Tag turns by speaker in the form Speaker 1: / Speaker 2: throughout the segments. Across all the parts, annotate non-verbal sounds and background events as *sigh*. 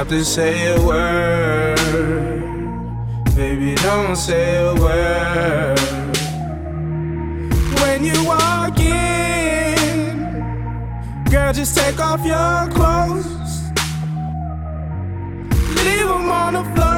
Speaker 1: have to say a word. Baby, don't say a word. When you walk in, girl, just take off your clothes. Leave them on the floor.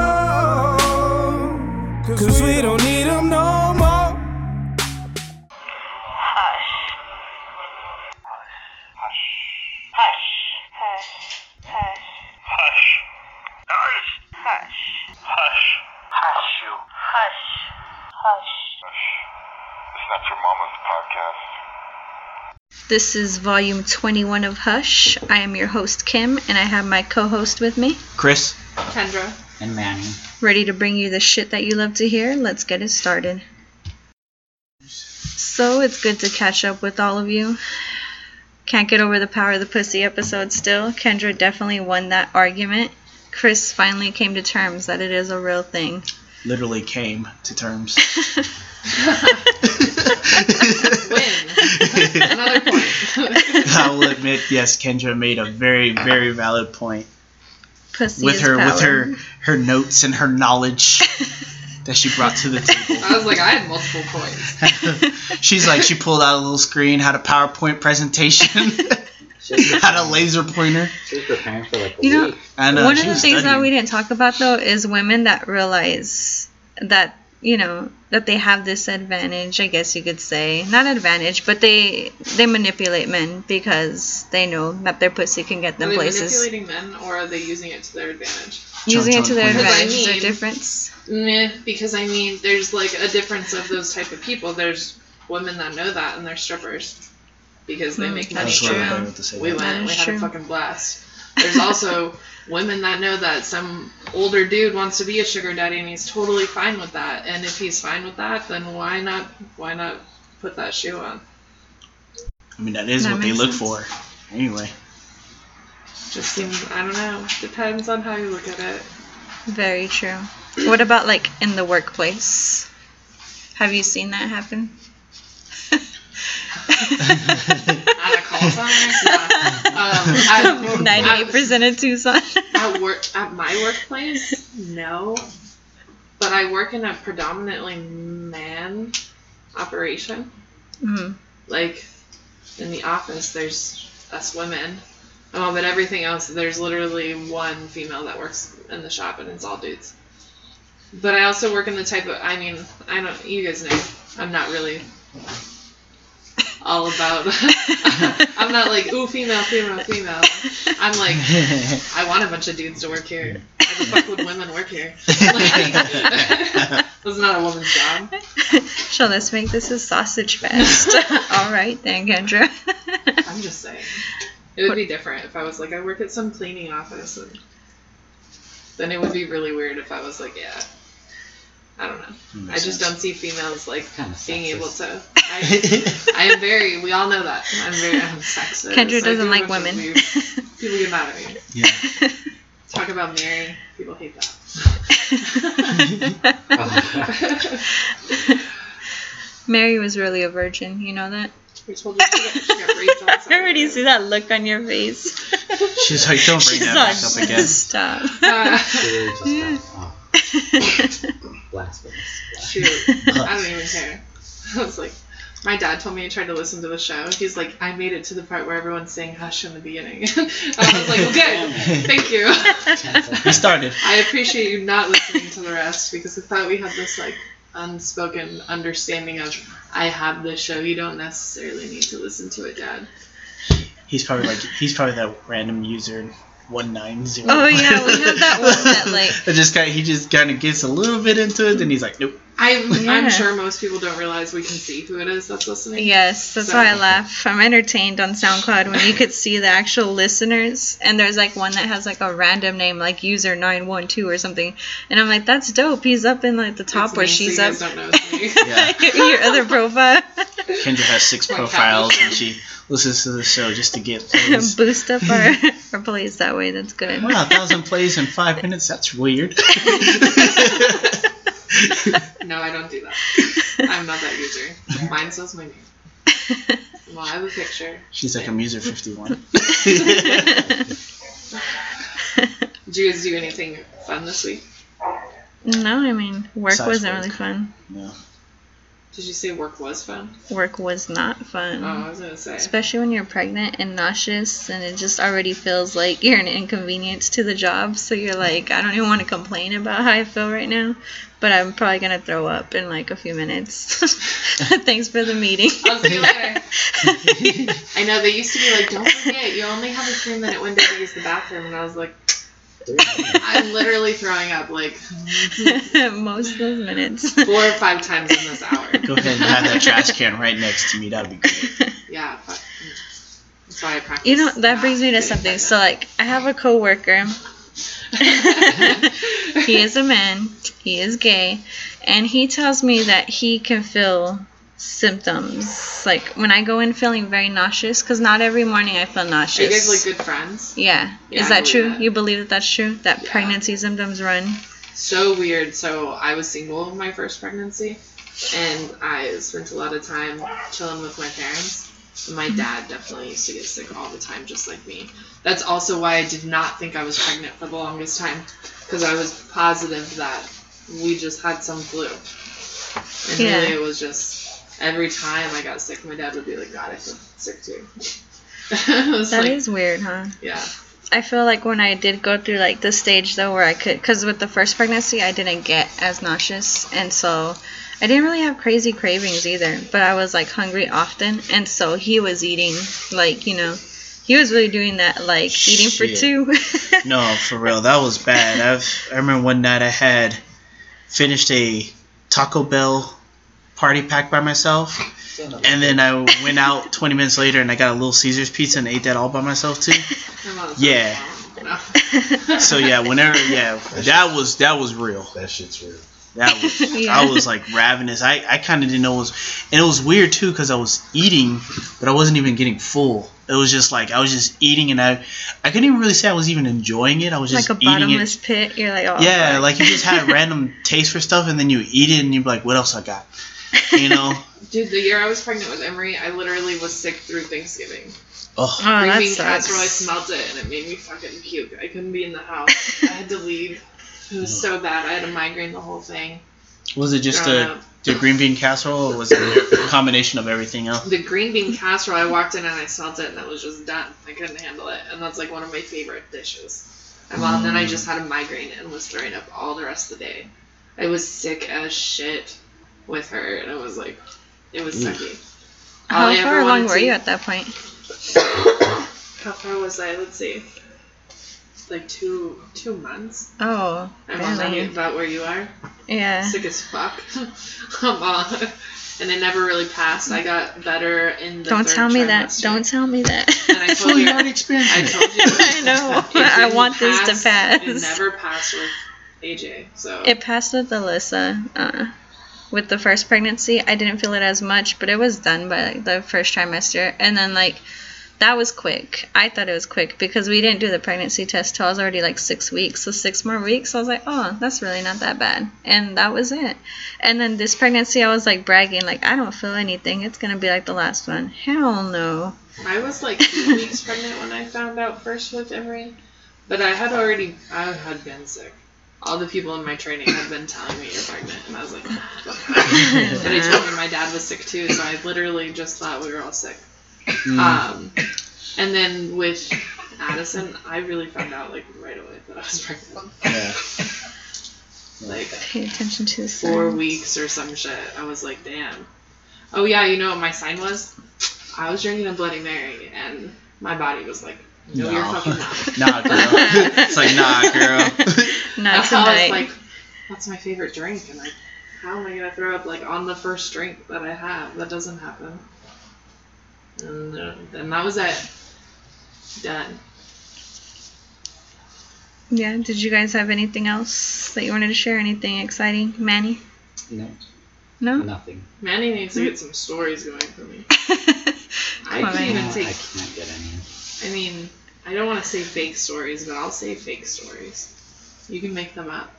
Speaker 2: Not your mama's podcast.
Speaker 3: This is volume 21 of Hush. I am your host, Kim, and I have my co host with me.
Speaker 4: Chris.
Speaker 5: Kendra.
Speaker 6: and Manny.
Speaker 3: Ready to bring you the shit that you love to hear? Let's get it started. So, it's good to catch up with all of you. Can't get over the power of the pussy episode still. Kendra definitely won that argument. Chris finally came to terms that it is a real thing.
Speaker 4: Literally came to terms. *laughs*
Speaker 5: Win. *laughs* Another point. *laughs*
Speaker 4: I will admit, yes, Kendra made a very, very valid point
Speaker 3: Pussy
Speaker 4: with
Speaker 3: is
Speaker 4: her
Speaker 3: power.
Speaker 4: with her her notes and her knowledge *laughs* that she brought to the table.
Speaker 5: I was like, I had multiple points.
Speaker 4: She's like, she pulled out a little screen, had a PowerPoint presentation,
Speaker 6: She
Speaker 4: had a laser pointer,
Speaker 6: she was preparing for like a
Speaker 3: You know-
Speaker 6: week.
Speaker 4: and uh,
Speaker 3: One of the
Speaker 4: was
Speaker 3: things that we didn't talk about though is women that realize that you know that they have this advantage. I guess you could say not advantage, but they they manipulate men because they know that their pussy can get
Speaker 5: Are
Speaker 3: them
Speaker 5: they
Speaker 3: places.
Speaker 5: manipulating men or are they using it to their advantage?
Speaker 3: Using it to their
Speaker 4: Because
Speaker 5: I
Speaker 3: advantage. Is there a difference?
Speaker 5: Meh, because I mean, there's like a difference of those type of people. There's women that know that and they're strippers because they
Speaker 3: Hmm,
Speaker 5: make money from it.
Speaker 4: was to say
Speaker 5: We went,
Speaker 3: That
Speaker 5: we had
Speaker 3: true.
Speaker 5: a fucking blast. There's also women that know that some older dude wants to be a sugar daddy and he's totally fine with that. And if he's fine with that, then why not why not put that shoe on?
Speaker 4: I mean, that is
Speaker 3: That
Speaker 4: what they look
Speaker 3: sense.
Speaker 4: for. Anyway,
Speaker 5: Just seems I don't know. Depends on how you look at it.
Speaker 3: Very true. What about like in the workplace? Have you seen that happen? *laughs*
Speaker 5: At a call center? Um, *laughs*
Speaker 3: Ninety-eight percent of Tucson.
Speaker 5: at work at my workplace no but i work in a predominantly man operation
Speaker 3: Mhm.
Speaker 5: like in the office there's us women oh but everything else there's literally one female that works in the shop and it's all dudes but i also work in the type of i mean i don't you guys know i'm not really all about *laughs* i'm not like ooh female female female i'm like *laughs* I want a bunch of dudes to work here. Why the fuck would women work here? *laughs* Like, that's not a woman's job.
Speaker 3: So let's make this a sausage fest. All right then, Kendra.
Speaker 5: I'm just saying. It would be different if I was like, I work at some cleaning office. And then it would be really weird if I was like, yeah. I don't know. I just don't see females like
Speaker 6: Kinda
Speaker 5: being able to. *laughs* I, I am very. We all know that. I'm very. I'm sexist.
Speaker 3: Kendra
Speaker 5: I
Speaker 3: doesn't like women.
Speaker 5: weird- People get mad at me.
Speaker 4: yeah. *laughs*
Speaker 5: Talk about Mary. People hate that. *laughs*
Speaker 3: Mary was really a virgin. You know that?
Speaker 5: We told you she got, she raped on
Speaker 3: I already see that look on your face.
Speaker 4: She's like, don't bring
Speaker 3: She's
Speaker 4: that
Speaker 3: like,
Speaker 4: back up again.
Speaker 3: Stop.
Speaker 5: Uh,
Speaker 6: She really just got, blasphemous.
Speaker 5: shoot, I don't even care. *laughs* I was like, my dad told me I tried to listen to the show. He's like, I made it to the part where everyone's saying hush in the beginning. *laughs* I was like, okay, thank you.
Speaker 4: We *laughs* started.
Speaker 5: I appreciate you not listening to the rest because I thought we had this like unspoken understanding of I have this show. You don't necessarily need to listen to it, Dad.
Speaker 4: He's probably like, he's probably that random user one nine zero.
Speaker 3: Oh, yeah, we have that one that, *laughs* like-
Speaker 4: It just kind, he just kind of gets a little bit into it, then he's like, nope.
Speaker 5: I'm
Speaker 3: Yeah.
Speaker 5: I'm sure most people don't realize we can see who it is that's listening.
Speaker 3: Yes, that's
Speaker 5: So-
Speaker 3: why I laugh. I'm entertained on SoundCloud when you could see the actual listeners, and there's like one that has like a random name, like user nine one two or something, and I'm like, that's dope. He's up in like the top
Speaker 5: It's
Speaker 3: where
Speaker 5: me, so
Speaker 3: she's
Speaker 5: you
Speaker 3: up.
Speaker 5: guys don't know me. *laughs*
Speaker 4: Yeah.
Speaker 3: your, your other profile.
Speaker 4: Kendra has six profiles and she listens to the show just to get *laughs* plays.
Speaker 3: Boost up our, *laughs* our plays that way. That's good.
Speaker 4: Wow, a thousand plays in five minutes? That's weird. *laughs*
Speaker 5: No, I don't do that. *laughs* I'm not that user. Mine says my name. *laughs* Well, I have a picture.
Speaker 4: She's like, I'm user 51.
Speaker 5: Did you guys do anything fun this week?
Speaker 3: No, I mean work
Speaker 4: Besides
Speaker 3: wasn't
Speaker 4: work.
Speaker 3: really fun.
Speaker 4: No.
Speaker 5: Did you say work was fun?
Speaker 3: Work was not fun.
Speaker 5: Oh, I was gonna say.
Speaker 3: Especially when you're pregnant and nauseous, and it just already feels like you're an inconvenience to the job. So you're like, I don't even want to complain about how I feel right now, but I'm probably gonna throw up in like a few minutes. *laughs* Thanks for the meeting.
Speaker 5: I'll see you later. I know they used to be like, don't forget, you only have a three minute window to use the bathroom, and I was like, I'm literally throwing up like *laughs*
Speaker 3: Most of those minutes.
Speaker 5: four or five times in this hour.
Speaker 4: Go ahead and have that trash can right next to me. That'd be great. *laughs*
Speaker 5: Yeah, fuck. Mm, that's why I practice.
Speaker 3: You know, that brings me to something. So, like, I have a coworker. *laughs* he is a man. He is gay, and he tells me that he can feel symptoms. Like when I go in feeling very nauseous, because not every morning I feel nauseous.
Speaker 5: Are you guys like good friends?
Speaker 3: Yeah.
Speaker 5: Yeah,
Speaker 3: is
Speaker 5: I
Speaker 3: that true?
Speaker 5: that.
Speaker 3: You believe that that's true? That
Speaker 5: Yeah.
Speaker 3: pregnancy symptoms run?
Speaker 5: So weird. So I was single my first pregnancy, and I spent a lot of time chilling with my parents. My dad definitely used to get sick all the time, just like me. That's also why I did not think I was pregnant for the longest time, because I was positive that we just had some flu. And
Speaker 3: Yeah.
Speaker 5: really, it was just every time I got sick, my dad would be like, "God, I feel sick too." *laughs*
Speaker 3: That is weird, huh?
Speaker 5: yeah.
Speaker 3: I feel like when I did go through like the stage though where I could, because with the first pregnancy I didn't get as nauseous, and so I didn't really have crazy cravings either. But I was like hungry often, and so he was eating like you know, he was really doing that like eating for two. *laughs*
Speaker 4: No, for real, that was bad. I've I remember one night I had finished a Taco Bell party pack by myself, and then I went out *laughs* 20 minutes later and I got a Little Caesars pizza and ate that all by myself too.
Speaker 5: I'm on the
Speaker 4: Yeah. *laughs* So yeah, whenever yeah, that was that was real.
Speaker 6: That shit's real.
Speaker 4: That was *laughs*
Speaker 3: Yeah.
Speaker 4: I was like ravenous. I, I kind of didn't know it was, and it was weird too because I was eating, but I wasn't even getting full. It was just like I was just eating, and I I couldn't even really say I was even enjoying it. I was just
Speaker 3: like a
Speaker 4: eating
Speaker 3: bottomless
Speaker 4: it.
Speaker 3: pit. You're like, oh.
Speaker 4: yeah,
Speaker 3: fuck.
Speaker 4: like you just had a *laughs* random taste for stuff, and then you eat it, and you're like, what else I got? You know? *laughs*
Speaker 5: Dude, the year I was pregnant with Emery, I literally was sick through Thanksgiving.
Speaker 4: Oh,
Speaker 3: Oh,
Speaker 5: Green
Speaker 3: that
Speaker 5: bean casserole, I smelled it and it made me fucking puke. I couldn't be in the house. I had to leave. It was so bad. I had a migraine the whole thing.
Speaker 4: was it just a the green bean casserole, or was it a combination of everything else?
Speaker 5: The green bean casserole, I walked in and I smelled it and it was just done. I couldn't handle it. And that's like one of my favorite dishes. And well, then I just had a migraine and was throwing up all the rest of the day. I was sick as shit with her and it was like, it was
Speaker 6: Oof.
Speaker 5: sucky.
Speaker 3: How
Speaker 5: I
Speaker 3: far along
Speaker 5: wanted
Speaker 3: were
Speaker 5: to-
Speaker 3: you at that point? *coughs*
Speaker 5: How far was I? Let's see. Like two two months.
Speaker 3: Oh,
Speaker 5: I'm on that, about where you are.
Speaker 3: Yeah.
Speaker 5: Sick as fuck. *laughs* I'm on. And it never really passed. I got better in the
Speaker 3: Don't
Speaker 5: third
Speaker 3: tell me that. Don't tell me that.
Speaker 5: And I
Speaker 4: So *laughs*
Speaker 5: told
Speaker 4: you
Speaker 5: you.
Speaker 4: already experienced
Speaker 5: I told you. *laughs*
Speaker 3: I know. I
Speaker 5: didn't
Speaker 3: want this to pass.
Speaker 5: It never passed with AJ. So
Speaker 3: It passed with Alyssa. Uh, with the first pregnancy, I didn't feel it as much, but it was done by like the first trimester, and then like that was quick. I thought it was quick because we didn't do the pregnancy test till I was already like six weeks. So six more weeks, I was like, oh, that's really not that bad, and that was it. And then this pregnancy, I was like bragging, like I don't feel anything. It's gonna be like the last one. Hell no.
Speaker 5: I was like two *laughs* weeks pregnant when I found out first with Emery, but I had already I had been sick. All the people in my training had been telling me you're pregnant, and I was like, fuck. *laughs* and they told me my dad was sick too, so I literally just thought we were all sick.
Speaker 4: Mm.
Speaker 5: Um, and then with Addison, I really found out like right away that I was pregnant.
Speaker 4: Yeah.
Speaker 5: Like
Speaker 3: Pay attention to the
Speaker 5: four weeks or some shit. I was like, damn. Oh yeah, you know what my sign was? I was drinking a Bloody Mary, and my body was like, no, you're
Speaker 4: No.
Speaker 5: fucking *laughs* not.
Speaker 4: nah, girl. it's like nah, girl.
Speaker 3: Not
Speaker 5: I was like, that's my favorite drink, and like, how am I gonna throw up like on the first drink that I have? That doesn't happen. And uh, then that was it. Done.
Speaker 3: yeah. Did you guys have anything else that you wanted to share? Anything exciting, Manny?
Speaker 6: No,
Speaker 3: No.
Speaker 6: nothing.
Speaker 5: Manny needs to get some stories going for me. *laughs* I can't even
Speaker 6: No,
Speaker 5: take.
Speaker 6: I can't get any.
Speaker 5: I mean, I don't want to say fake stories, but I'll say fake stories. You can make them up.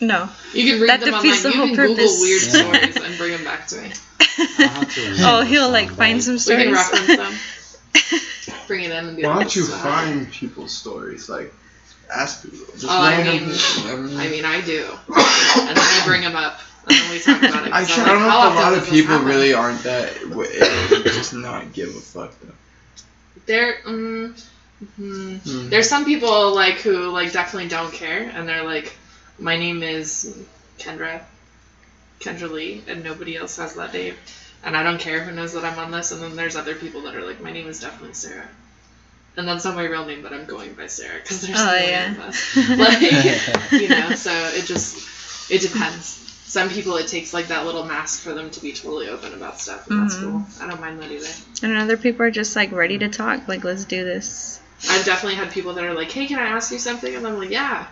Speaker 3: no.
Speaker 5: You can read
Speaker 3: That
Speaker 5: them
Speaker 3: defeats the
Speaker 5: online. You
Speaker 3: whole
Speaker 5: can Google weird
Speaker 6: Yeah.
Speaker 5: stories and bring them back to me.
Speaker 6: I'll have to remember
Speaker 3: oh, he'll like
Speaker 6: but
Speaker 3: find some stories.
Speaker 5: We can reference them. *laughs* bring it in and be
Speaker 7: Why don't you
Speaker 5: "This is what happened."
Speaker 7: find people's stories? Like, ask people. Just
Speaker 5: Oh, I mean-
Speaker 7: people, I mean,
Speaker 5: I do, and then I bring them up, and then we talk about it.
Speaker 7: I,
Speaker 5: 'cause
Speaker 7: try,
Speaker 5: I'm
Speaker 7: I don't know if a lot of people
Speaker 5: happen?"
Speaker 7: really aren't that way. just not give a fuck though.
Speaker 5: There, mm, mm,
Speaker 7: Hmm.
Speaker 5: there's some people like who like definitely don't care, and they're like, my name is Kendra, Kendra Lee, and nobody else has that name, and I don't care who knows that I'm on this. And then there's other people that are like, my name is definitely Sarah, and that's not my real name, but I'm going by Sarah because there's
Speaker 3: Oh, yeah.
Speaker 5: of us. *laughs* Like, you know, so it just it depends. Some people it takes like that little mask for them to be totally open about stuff, and that's
Speaker 3: Mhm.
Speaker 5: cool. I don't mind that either.
Speaker 3: And other people are just like ready to talk. Like, let's do this.
Speaker 5: I've definitely had people that are like, "Hey, can I ask you something?" And I'm like, "Yeah,"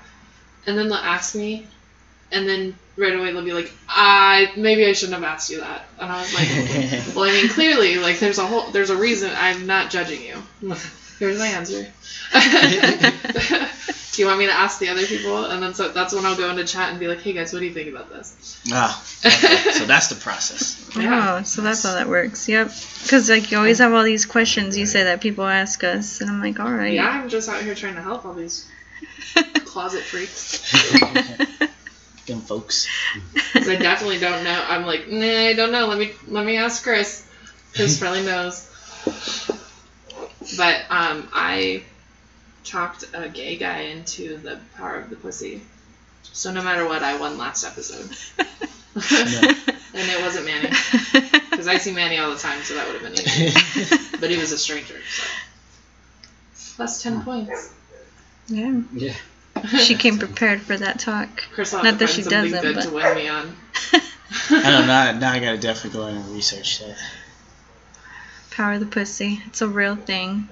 Speaker 5: and then they'll ask me, and then right away they'll be like, "I maybe I shouldn't have asked you that," and I was like, *laughs* "Well, I mean, clearly, like, there's a whole, there's a reason. I'm not judging you. *laughs* Here's my answer. *laughs* do you want me to ask the other people?" And then so that's when I'll go into chat and be like, "Hey guys, what do you think about this?"
Speaker 4: Ah, okay. so that's the process.
Speaker 5: Yeah.
Speaker 3: Oh, so that's how that works. Yep. Because like you always have all these questions you say that people ask us, and I'm like, all right.
Speaker 5: Yeah, I'm just out here trying to help all these closet freaks.
Speaker 4: Them folks.
Speaker 5: 'Cause *laughs* I definitely don't know. I'm like, nah, I don't know. Let me let me ask Chris. Chris *laughs* probably knows. But um, I talked a gay guy into the power of the pussy. So no matter what, I won last episode, *laughs* and it wasn't Manny because I see Manny all the time, so that would have been easy. But he was a stranger, so plus ten points.
Speaker 3: yeah.
Speaker 6: Yeah.
Speaker 3: She came prepared for that talk.
Speaker 5: Chris
Speaker 3: Not
Speaker 5: to
Speaker 3: that
Speaker 5: find
Speaker 3: she doesn't,
Speaker 5: good
Speaker 3: but-
Speaker 5: to win me on. *laughs*
Speaker 4: I don't know. Now I gotta definitely go in and research that.
Speaker 3: Power of the pussy. It's a real thing.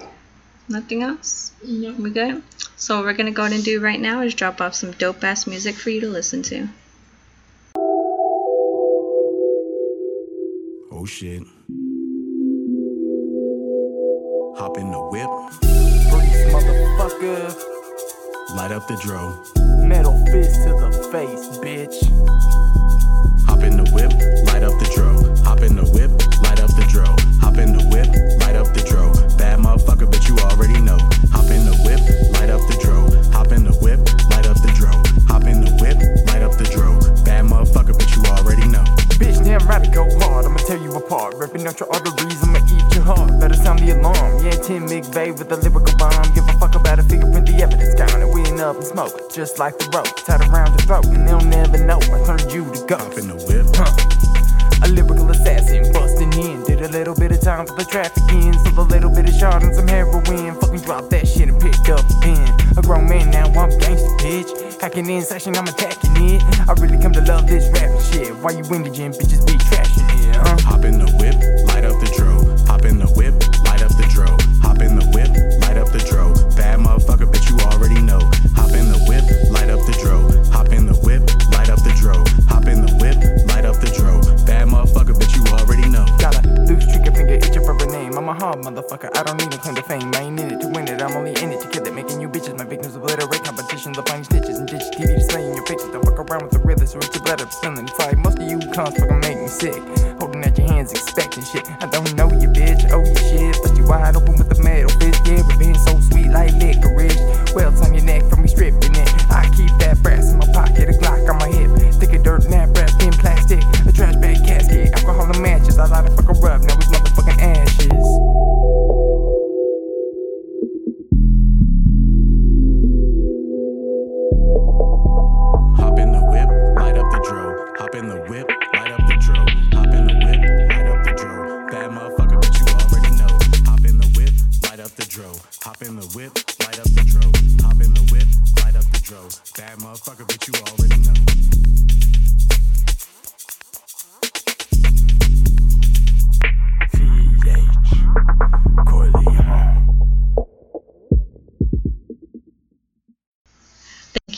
Speaker 3: Nothing else?
Speaker 5: Nope.
Speaker 3: We good? So what we're gonna go ahead and do right now is drop off some dope ass music for you to listen to.
Speaker 1: Oh shit. Hop in the whip,
Speaker 8: Freeze, motherfucker.
Speaker 1: Light up the dro.
Speaker 8: Metal fist to the face, bitch.
Speaker 1: Hop in the whip, light up the dro. Hop in the whip, light up the dro. Hop in the whip, light up the dro. Bad motherfucker, but you already know. Hop in the whip, light up the dro. Hop in the whip,
Speaker 8: Bitch, damn right go hard. I'ma tear you apart. Ripping out your arteries, I'ma eat your heart. Better sound the alarm. Yeah, Tim McVeigh with a lyrical bomb. Give a fuck about a fingerprint, the evidence gone. And we ain't up in smoke, just like the rope. Tied around your throat, and they'll never know. I turned you to
Speaker 1: Hop in the whip,
Speaker 8: Huh. A lyrical assassin Did a little bit of time for the trafficking. Sold a little bit of shot and some heroin. Fucking dropped that shit and picked up a pen. A grown man now, I'm gangsta, bitch. Hacking in session, I'm attacking it. I really come to love this rap shit. Why you in the gym, bitches be trashing it, huh?
Speaker 1: Hop in the whip, light up the dro. Hop in the whip,
Speaker 8: I'm a hard motherfucker, I don't need a claim to fame. I ain't in it to win it, I'm only in it to kill it. Making you bitches my victims obliterate competition. The funny stitches and ditch TV displaying your pictures. Don't fuck around with the realest, or it's your up spilling. Fight most of you cunts fucking make me sick. Holding out your hands, expecting shit. I don't know you, bitch. Oh, you shit. But you wide open with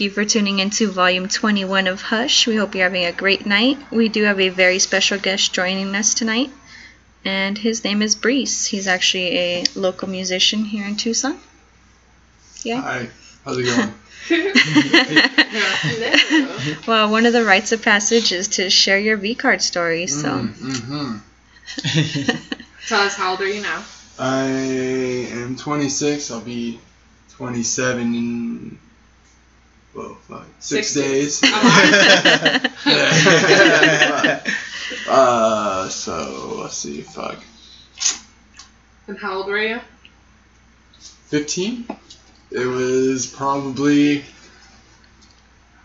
Speaker 1: you
Speaker 3: for tuning into volume 21 of Hush. We hope you're having a great night. We do have a very special guest joining us tonight, and his name is Brees. He's actually a local musician here in Tucson. Yeah.
Speaker 7: Hi, how's it going? *laughs* *laughs*
Speaker 3: Well, one of the rites of passage is to share your V card story. So,
Speaker 7: Mm-hmm. *laughs*
Speaker 5: Tell us how old are you now?
Speaker 7: I am 26. I'll be 27 in. Well, fuck. Six,
Speaker 5: Six
Speaker 7: days. *laughs*
Speaker 5: Uh-huh. *laughs* *laughs*
Speaker 7: uh, so let's see. Fuck.
Speaker 5: And how old were you?
Speaker 7: 15. It was probably.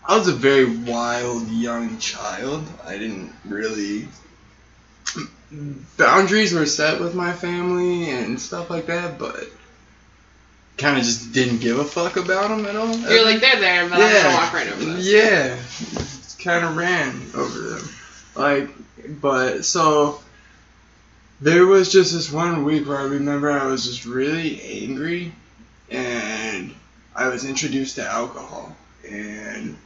Speaker 7: I was a very wild young child. I didn't really. *clears throat* Boundaries were set with my family and stuff like that, but kind of just didn't give a fuck about them at all.
Speaker 5: You're like they're there, but I'm gonna walk right over them.
Speaker 7: Yeah, kind of ran over them. Like, but so there was just this one week where I remember I was just really angry, and I was introduced to alcohol, and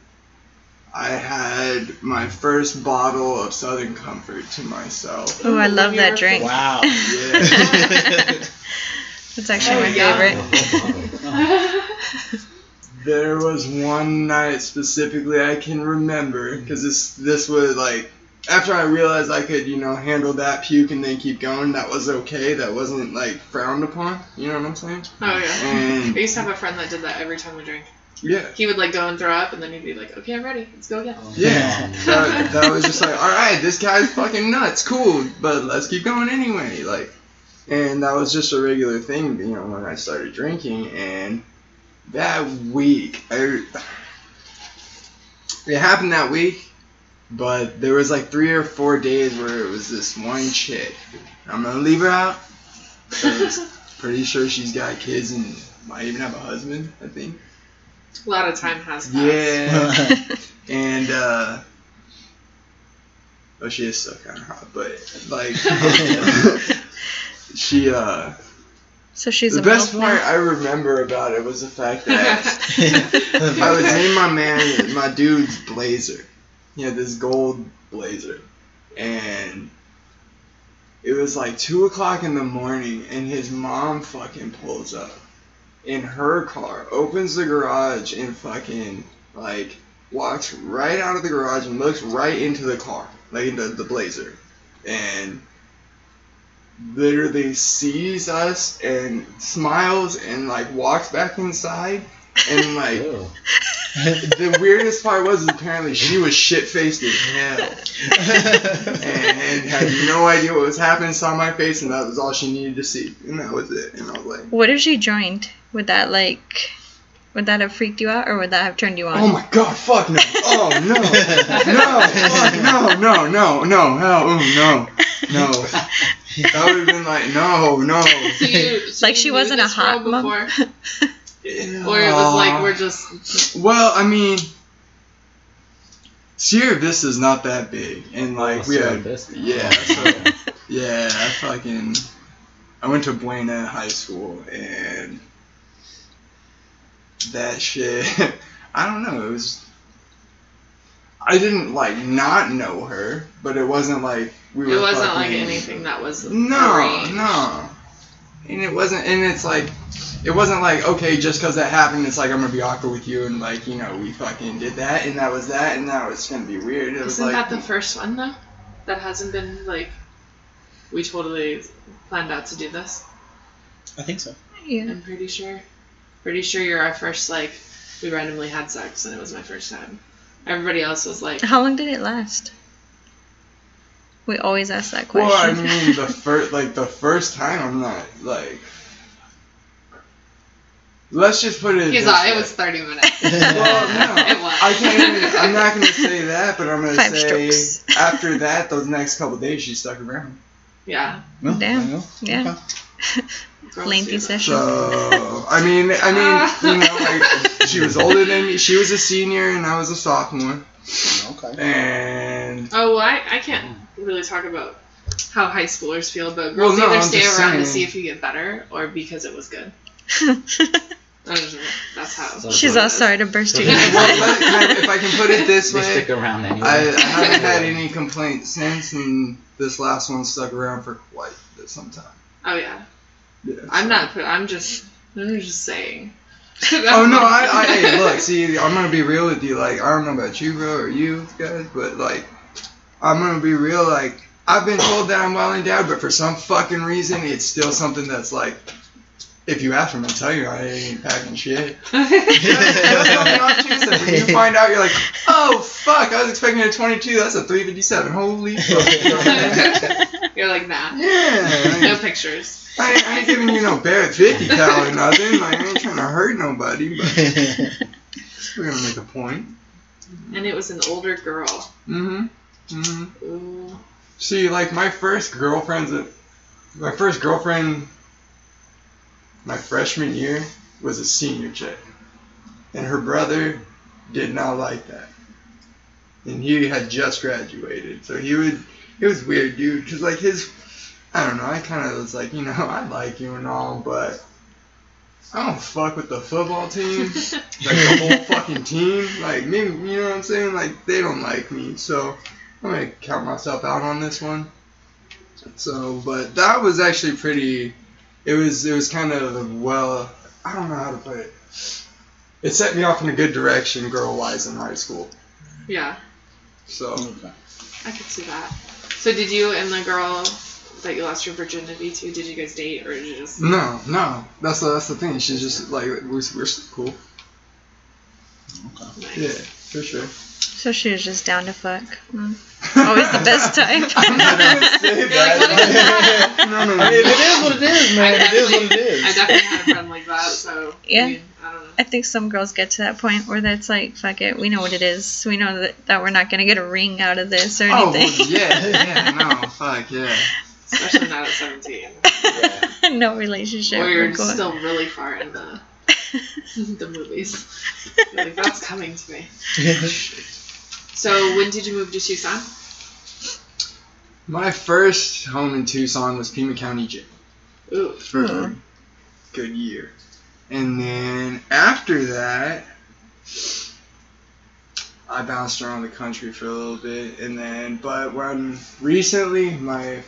Speaker 7: I had my first bottle of Southern Comfort to myself.
Speaker 3: Oh, I love that drink.
Speaker 4: Wow.
Speaker 7: Yeah. *laughs* *laughs*
Speaker 3: That's actually
Speaker 5: Oh,
Speaker 3: my
Speaker 5: yeah.
Speaker 3: favorite. *laughs*
Speaker 7: There was one night specifically I can remember because this this was like after I realized I could you know handle that puke and then keep going that was okay that wasn't like frowned upon you know what I'm saying
Speaker 5: oh yeah. I used to have a friend that did that every time we drank.
Speaker 7: yeah
Speaker 5: He would like go and throw up, and then he'd be like, "Okay, I'm ready. Let's go again."
Speaker 7: yeah that, that was just like all right this guy's fucking nuts cool but let's keep going anyway like and that was just a regular thing you know when I started drinking and that week I it happened that week but there was like three or four days where it was this one chick I'm gonna leave her out. *laughs* pretty sure she's got kids and might even have a husband I think
Speaker 5: A lot of time has passed.
Speaker 7: yeah *laughs* and uh oh she is still kind of hot but like *laughs* she uh
Speaker 3: so she's
Speaker 7: the
Speaker 3: a
Speaker 7: best part
Speaker 3: now?
Speaker 7: I remember about it was the fact that *laughs* *laughs* I was in my man, my dude's blazer. He had this gold blazer, and it was like two o'clock in the morning, and his mom fucking pulls up in her car, opens the garage, and fucking like walks right out of the garage and looks right into the car, like into the blazer, and literally sees us and smiles and like walks back inside and *laughs* like *laughs* the weirdest part was apparently she was shit faced as hell *laughs* and had no idea what was happening, saw my face, and that was all she needed to see, and that was it. And I was like,
Speaker 3: What if she joined? Would that like, would that have freaked you out, or would that have turned you on?
Speaker 7: "Oh my god, fuck no! Oh no, no, fuck no, no, no, no, hell, ooh, no, no." That would have been like, no, no.
Speaker 5: So you, so
Speaker 3: Like she wasn't a hot mom.
Speaker 5: before, *laughs* or it was like we're just
Speaker 7: Well, I mean, Sierra Vista's not that big, and like
Speaker 6: Oh,
Speaker 7: we
Speaker 6: Sierra
Speaker 7: had,
Speaker 6: Vista.
Speaker 7: yeah, *laughs* so, yeah, I fucking, I went to Buena High School, and that shit, *laughs* I don't know, it was, I didn't like not know her, but it wasn't like we were.
Speaker 5: it wasn't like anything that was
Speaker 7: no,
Speaker 5: arranged.
Speaker 7: no. And it wasn't, and it's like, it wasn't like, okay, just because that happened, it's like I'm gonna be awkward with you, and like, you know, we fucking did that, and that was that, and now it's gonna be weird. It was
Speaker 5: Isn't
Speaker 7: like,
Speaker 5: that the first one though? That hasn't been like we totally planned out to do this.
Speaker 4: I think so.
Speaker 3: yeah.
Speaker 5: I'm pretty sure. Pretty sure you're our first like we randomly had sex and it was my first time. Everybody else was like
Speaker 3: How long did it last? We always ask that question.
Speaker 7: well, I mean, the *laughs* first, like the first time, I'm not like. Let's just put it.
Speaker 5: He's
Speaker 7: this
Speaker 5: like, it was 30 minutes. *laughs*
Speaker 7: Well, no, *laughs*
Speaker 5: It was.
Speaker 7: I can't. Even, I'm not gonna say that, but I'm gonna
Speaker 3: Five
Speaker 7: say
Speaker 3: strokes.
Speaker 7: after that, those next couple days, she stuck around.
Speaker 5: Yeah.
Speaker 4: Well,
Speaker 3: Damn.
Speaker 4: there.
Speaker 3: Yeah.
Speaker 5: Girls
Speaker 3: Lengthy session.
Speaker 7: So I mean, I mean, ah. you know, like she was older than me. She was a senior, and I was a sophomore.
Speaker 4: Okay.
Speaker 7: And
Speaker 5: Oh, well, I, I can't really talk about how high schoolers feel, but
Speaker 7: Well,
Speaker 5: girls
Speaker 7: no,
Speaker 5: either
Speaker 7: I'm
Speaker 5: stay
Speaker 7: just
Speaker 5: around to see if you get better or because it was good. I don't know. That's how.
Speaker 6: So-
Speaker 3: She's
Speaker 6: so-
Speaker 3: all sorry to burst your
Speaker 6: so-
Speaker 7: well, let- if I can put it this
Speaker 6: They
Speaker 7: way,
Speaker 6: stick around anyway.
Speaker 7: I, I haven't had *laughs* any complaints since, and this last one stuck around for quite some time.
Speaker 5: Oh yeah.
Speaker 7: Yeah,
Speaker 5: I'm
Speaker 7: so-
Speaker 5: not. put- I'm just. I'm just saying.
Speaker 7: Oh no, I, I hey, look, *laughs* see, I'm gonna be real with you. Like, I don't know about you, bro, or you guys, but like, I'm gonna be real. Like, I've been told that I'm well endowed, but for some fucking reason, it's still something that's like, if you ask me, I'll tell you I ain't packing shit. *laughs* That's only. When you *laughs* find out, you're like, oh fuck, I was expecting a 22. That's a 357. Holy *laughs* fuck. You know what I mean?
Speaker 5: You're like, nah.
Speaker 7: Yeah.
Speaker 5: No pictures.
Speaker 7: I, ain't- I ain't giving you no bare 50 cal or nothing. Like, I ain't trying to hurt nobody, but we're gonna make a point.
Speaker 5: And it was an older girl.
Speaker 7: Mm hmm. Mm hmm.
Speaker 5: Ooh.
Speaker 7: See, like my first girlfriend's a, my first girlfriend, my freshman year was a senior chick, and her brother did not like that, and he had just graduated, so he would. It was weird, dude, because like his, I don't know. I kind of was like, you know, *laughs* I like you and all, but I don't fuck with the football team, *laughs* like the whole fucking team. Like maybe you know what I'm saying? Like they don't like me, so I'm gonna count myself out on this one. So, but that was actually pretty. It was it was kind of well. I don't know how to put it. It set me off in a good direction, girl wise, in high school.
Speaker 5: Yeah,
Speaker 7: So
Speaker 5: I could see that. So did you and the girl that you lost your virginity to, did you guys date or did you just
Speaker 7: no, no, that's the, that's the thing. She's just like we're we're still cool.
Speaker 5: nice?
Speaker 7: Yeah, for sure.
Speaker 3: So she was just down to fuck. Mm. Always the best *laughs* type.
Speaker 7: I'm gonna say *laughs*
Speaker 5: You're like, what is
Speaker 7: that.
Speaker 5: that?
Speaker 7: no, no,
Speaker 4: I
Speaker 7: no.
Speaker 4: mean, it is what it is, man. It is what it
Speaker 5: definitely-
Speaker 4: is.
Speaker 5: I definitely had a friend like that, so
Speaker 3: Yeah.
Speaker 5: I, mean, I don't know.
Speaker 3: I think some girls get to that point where that's like, fuck it, we know what it is. We know that, that we're not gonna get a ring out of this or
Speaker 7: Oh
Speaker 3: anything.
Speaker 7: yeah, yeah, no, *laughs* fuck yeah.
Speaker 5: Especially not at 17.
Speaker 3: no relationship.
Speaker 5: or you're
Speaker 3: We're
Speaker 5: still really far in the the movies. You're like, that's coming to me. So when did you move to Tucson?
Speaker 7: My first home in Tucson was Pima County Jail.
Speaker 5: Ooh.
Speaker 7: for a good year. And then after that, I bounced around the country for a little bit, and then, but when recently, my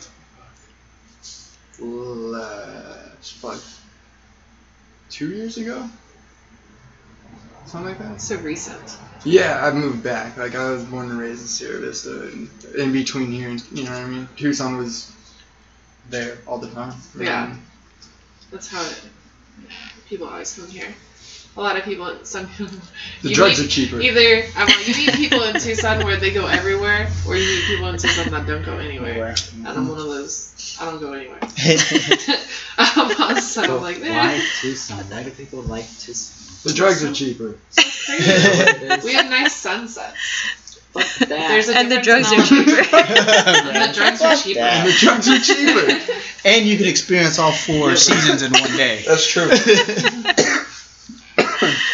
Speaker 7: last, fuck, two years ago? Something like that?
Speaker 5: So recent.
Speaker 7: Yeah, I moved back. Like, I was born and raised in Sierra Vista, and in between here, and, you know what I mean? Tucson was there all the time.
Speaker 5: Yeah. That's how it, people always come here. A lot of people, some *laughs* people.
Speaker 7: The drugs
Speaker 5: meet-
Speaker 7: are cheaper.
Speaker 5: Either I well, you meet people in Tucson where they go everywhere, or you meet people in Tucson that don't go anywhere. And I'm one of those. I don't go anywhere. um, *laughs* so *laughs* I'm like, eh.
Speaker 6: Why Tucson? Why do people like Tucson?
Speaker 7: The drugs are cheaper. *laughs*
Speaker 5: We have nice sunsets.
Speaker 6: Fuck that.
Speaker 5: There's a
Speaker 3: and the drugs are
Speaker 5: all-
Speaker 3: cheaper. *laughs*
Speaker 5: The drugs are cheaper.
Speaker 7: And the drugs are cheaper. *laughs*
Speaker 4: and you can experience all four seasons in one day.
Speaker 7: That's true.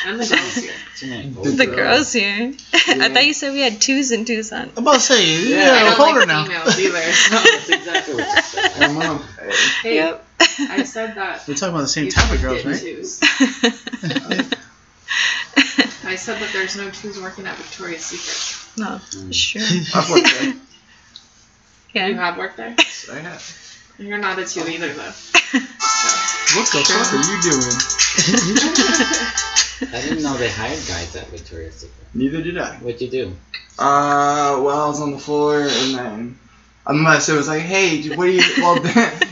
Speaker 5: and the girls here.
Speaker 7: The
Speaker 3: the
Speaker 6: girls.
Speaker 3: girls here. I thought you said we had twos in Tucson.
Speaker 4: I'm about to say,
Speaker 6: Yeah,
Speaker 5: I don't
Speaker 4: hold her now.
Speaker 5: females either. So.
Speaker 6: That's exactly what you said.
Speaker 7: Come on.
Speaker 5: Hey,
Speaker 3: Yep.
Speaker 5: I said that.
Speaker 4: We're talking about the same
Speaker 5: you
Speaker 4: type of girls, right?
Speaker 5: twos. I said that there's no twos working at Victoria's Secret.
Speaker 3: no, sure.
Speaker 7: I've worked *laughs* there.
Speaker 5: You
Speaker 3: Yeah.
Speaker 5: have worked there?
Speaker 7: I have.
Speaker 5: You're not a two either, though. *laughs*
Speaker 7: What the fuck are you doing? *laughs*
Speaker 6: I didn't know they hired guys at Victoria's Secret.
Speaker 7: Neither did I.
Speaker 6: What'd you do?
Speaker 7: Uh, well, I was on the floor, and then unless it was like, hey, dude, what do you? Well,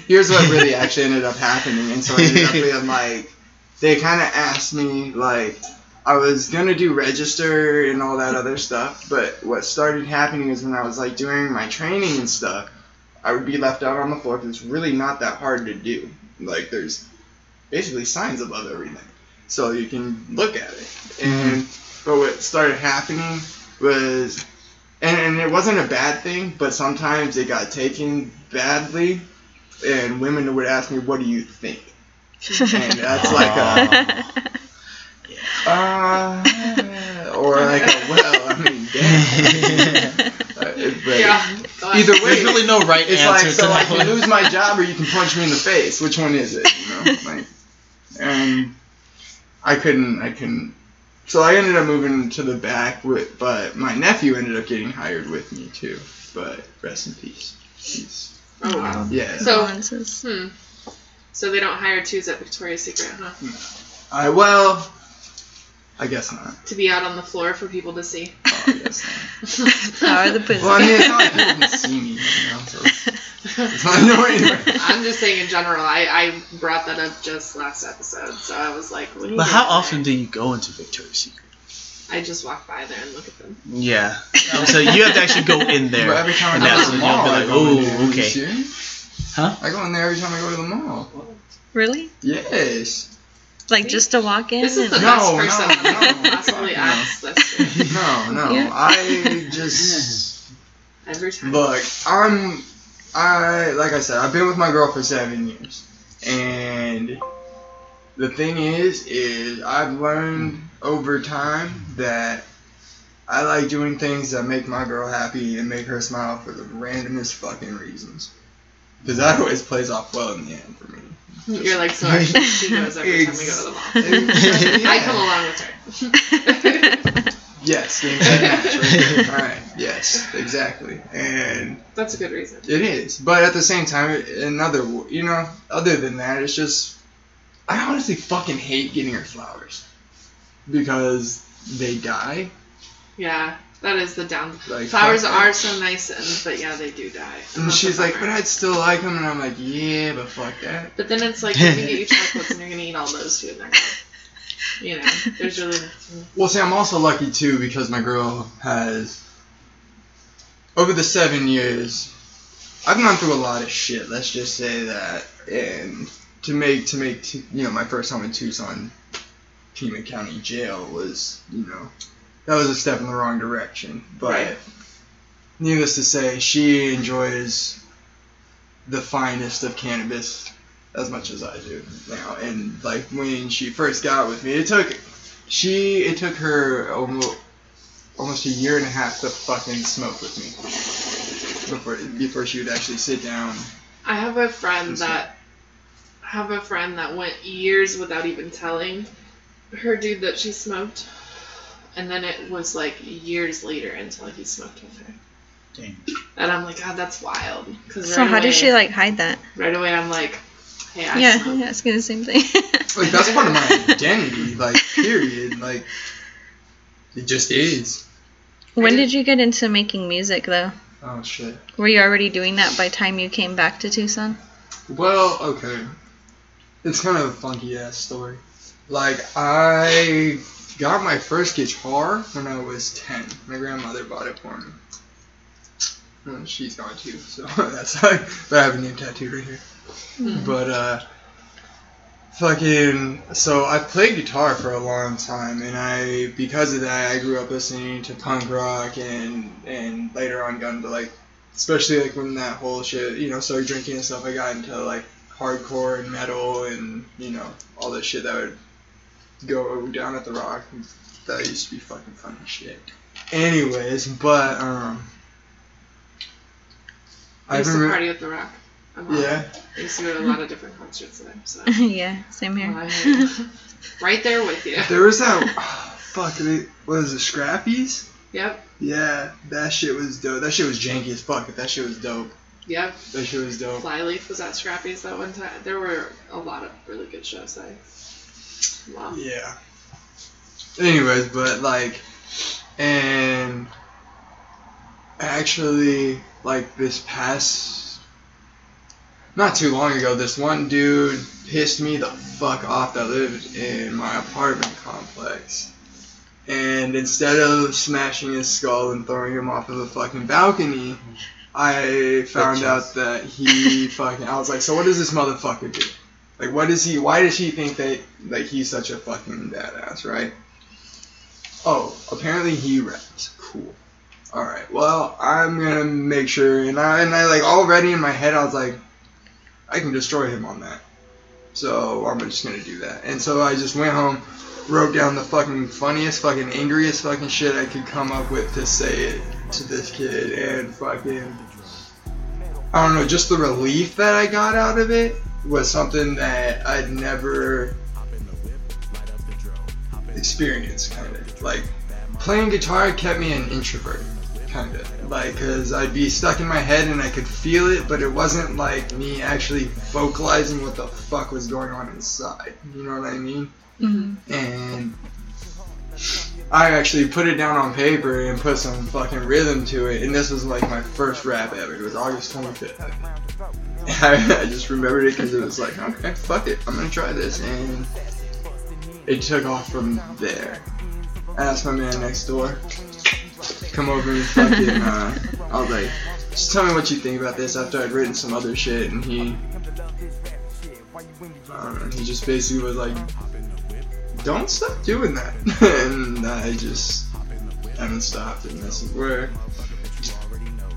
Speaker 7: here's what really actually ended up happening, and so I ended up being like, they kind of asked me like. I was gonna do register and all that other stuff, but what started happening is when I was like doing my training and stuff, I would be left out on the floor because it's really not that hard to do. Like there's basically signs above everything, so you can look at it. Mm-hmm. And but what started happening was, and, and it wasn't a bad thing, but sometimes it got taken badly, and women would ask me, "What do you think?" *laughs* And that's like a uh, or like a well, I mean, damn. *laughs* But
Speaker 5: Yeah.
Speaker 7: Either way,
Speaker 4: There's really no right
Speaker 7: it's
Speaker 4: answer
Speaker 7: like
Speaker 4: to
Speaker 7: so I
Speaker 4: that
Speaker 7: can
Speaker 4: one.
Speaker 7: lose my job or you can punch me in the face. Which one is it? You know, *laughs* like, and I couldn't, I couldn't. So I ended up moving to the back with, but my nephew ended up getting hired with me too. But rest in peace. He's,
Speaker 5: Oh, wow.
Speaker 7: yeah.
Speaker 5: So- Hmm. So they don't hire twos at Victoria's Secret, huh?
Speaker 7: I well, I guess not.
Speaker 5: To be out on the floor for people to see.
Speaker 7: Oh, I guess not. *laughs*
Speaker 3: Power the pussy.
Speaker 7: Well, I mean, it's not like people can see me, you know, so it's, it's not no anyway.
Speaker 5: I'm just saying in general. I, I brought that up just last episode, so I was like, what are you
Speaker 4: But how often
Speaker 5: there?
Speaker 4: do you go into Victoria's Secret?
Speaker 5: I just walk by there and look at them.
Speaker 4: Yeah. Um, so you have to actually go in there.
Speaker 7: But every time I go to the
Speaker 4: when you'll
Speaker 7: mall,
Speaker 4: be
Speaker 7: I
Speaker 4: like,
Speaker 7: go in there.
Speaker 4: oh, okay. Huh?
Speaker 7: I go in there every time I go to the mall.
Speaker 3: Really?
Speaker 7: Yes.
Speaker 3: Like just to walk in?
Speaker 5: This is the
Speaker 7: No,
Speaker 5: best
Speaker 7: no,
Speaker 5: person
Speaker 7: no,
Speaker 5: that could
Speaker 7: no.
Speaker 5: possibly
Speaker 7: No.
Speaker 5: ask this. *laughs*
Speaker 7: No, no.
Speaker 3: Yeah.
Speaker 7: I just *laughs*
Speaker 5: Every time.
Speaker 7: look. I'm. I like I said. I've been with my girl for seven years, and the thing is, is I've learned over time that I like doing things that make my girl happy and make her smile for the randomest fucking reasons. Because that always plays off well in the end for me. *laughs*
Speaker 5: You're like, so actually, she knows every time we go to the mall.
Speaker 7: Exactly,
Speaker 5: I come along with her. *laughs*
Speaker 7: Yes, the exact *laughs* match. Right there. Alright, yes, exactly. And
Speaker 5: That's a good reason.
Speaker 7: it is. But at the same time, another, you know, other than that, it's just, I honestly fucking hate getting her flowers. Because they die.
Speaker 5: Yeah, that is the down.
Speaker 7: Like,
Speaker 5: Flowers are
Speaker 7: that.
Speaker 5: so nice, and but yeah, they do die.
Speaker 7: And
Speaker 5: That's a
Speaker 7: she's like, but I'd still like them. And I'm like, yeah, but fuck that.
Speaker 5: But then it's like, *laughs* let me get you chocolates, and you're gonna eat all those too, and they're. You know, there's really.
Speaker 7: Well, see, I'm also lucky too because my girl has, over the seven years, I've gone through a lot of shit. Let's just say that, and to make to make Tu- you know my first time in Tucson, Pima County Jail was you know that was a step in the wrong direction. But
Speaker 5: Right.
Speaker 7: needless to say, she enjoys the finest of cannabis as much as I do now. And like when she first got with me, it took she it took her almost almost a year and a half to fucking smoke with me before before she would actually sit down.
Speaker 5: I have a friend that have a friend that went years without even telling her dude that she smoked, and then it was like years later until he smoked with her.
Speaker 4: Dang.
Speaker 5: And I'm like, God, that's wild. Cause
Speaker 3: So
Speaker 5: right
Speaker 3: how
Speaker 5: away,
Speaker 3: does she like hide that?
Speaker 5: Right away, I'm like, Hey, I
Speaker 3: yeah,
Speaker 5: smoke.
Speaker 3: yeah, asking the same thing. *laughs*
Speaker 7: Like that's part of my identity. Like period. Like it just is.
Speaker 3: when did you get into making music though?
Speaker 7: Oh shit.
Speaker 3: Were you already doing that by time you came back to Tucson?
Speaker 7: Well, okay. It's kind of a funky ass story. Like I got my first guitar when I was ten. My grandmother bought it for me. Well, she's gone too, so *laughs* that's how but I have a name tattooed right here. But uh fucking so I played guitar for a long time and I because of that I grew up listening to punk rock and and later on got into like especially like when that whole shit, you know, started drinking and stuff, I got into like hardcore and metal and, you know, all that shit that would go down at the rock. That used to be fucking funny shit. Anyways, but um
Speaker 5: I
Speaker 7: I
Speaker 5: used to party at the Rock. a lot.
Speaker 7: Yeah.
Speaker 5: I used to go to a lot of different concerts there. So *laughs*
Speaker 3: yeah, same here.
Speaker 5: Well, I hear you. *laughs* right there with you.
Speaker 7: There was that *sighs* fuck they, what is it, Scrappy's?
Speaker 5: Yep.
Speaker 7: Yeah, that shit was dope. That shit was janky as fuck, but that shit was dope.
Speaker 5: Yep.
Speaker 7: That shit was dope.
Speaker 5: Flyleaf was at Scrappy's that one time. There were a lot of really good shows there. Wow.
Speaker 7: Yeah. Anyways, but like, and actually, like this past, not too long ago, this one dude pissed me the fuck off that lived in my apartment complex. And instead of smashing his skull and throwing him off of a fucking balcony, I found
Speaker 6: Bitches.
Speaker 7: out that he *laughs* fucking. I was like, so what does this motherfucker do? Like, what does he? Why does he think that like he's such a fucking badass, right? Oh, apparently he raps. Cool. All right. Well, I'm gonna make sure, and I and I like already in my head, I was like, I can destroy him on that. So I'm just gonna do that. And so I just went home, wrote down the fucking funniest, fucking angriest fucking shit I could come up with to say it to this kid, and fucking. I don't know, just the relief that I got out of it was something that I'd never experienced, kind of. Like, playing guitar kept me an introvert, kind of. Like, because I'd be stuck in my head and I could feel it, but it wasn't like me actually vocalizing what the fuck was going on inside. You know what I mean?
Speaker 3: hmm
Speaker 7: And I actually put it down on paper and put some fucking rhythm to it, and this was like my first rap ever. It was August 25th. I, *laughs* I just remembered it because it was like, okay, fuck it, I'm gonna try this, and it took off from there. I asked my man next door, come over and fucking, *laughs* uh, I was like, just tell me what you think about this after I'd written some other shit, and he, I don't know, he just basically was like, don't stop doing that. *laughs* and I just haven't stopped, and this is where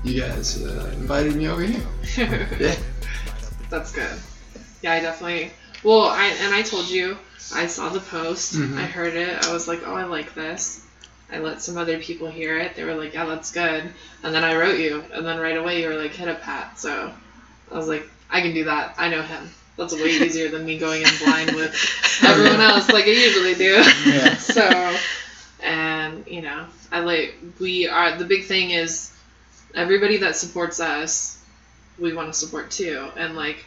Speaker 7: you guys uh, invited me over here. *laughs* Yeah.
Speaker 5: That's good. Yeah, I definitely. Well, I and I told you I saw the post.
Speaker 7: Mhm.
Speaker 5: I heard it. I was like, oh, I like this. I let some other people hear it. They were like, yeah, that's good. And then I wrote you, and then right away you were like, hit a Pat. So I was like, I can do that. I know him. That's way easier than me going in blind with *laughs* oh, everyone else like I usually do.
Speaker 4: Yeah. *laughs*
Speaker 5: so, and you know, I like we are the big thing is everybody that supports us, we want to support too, and like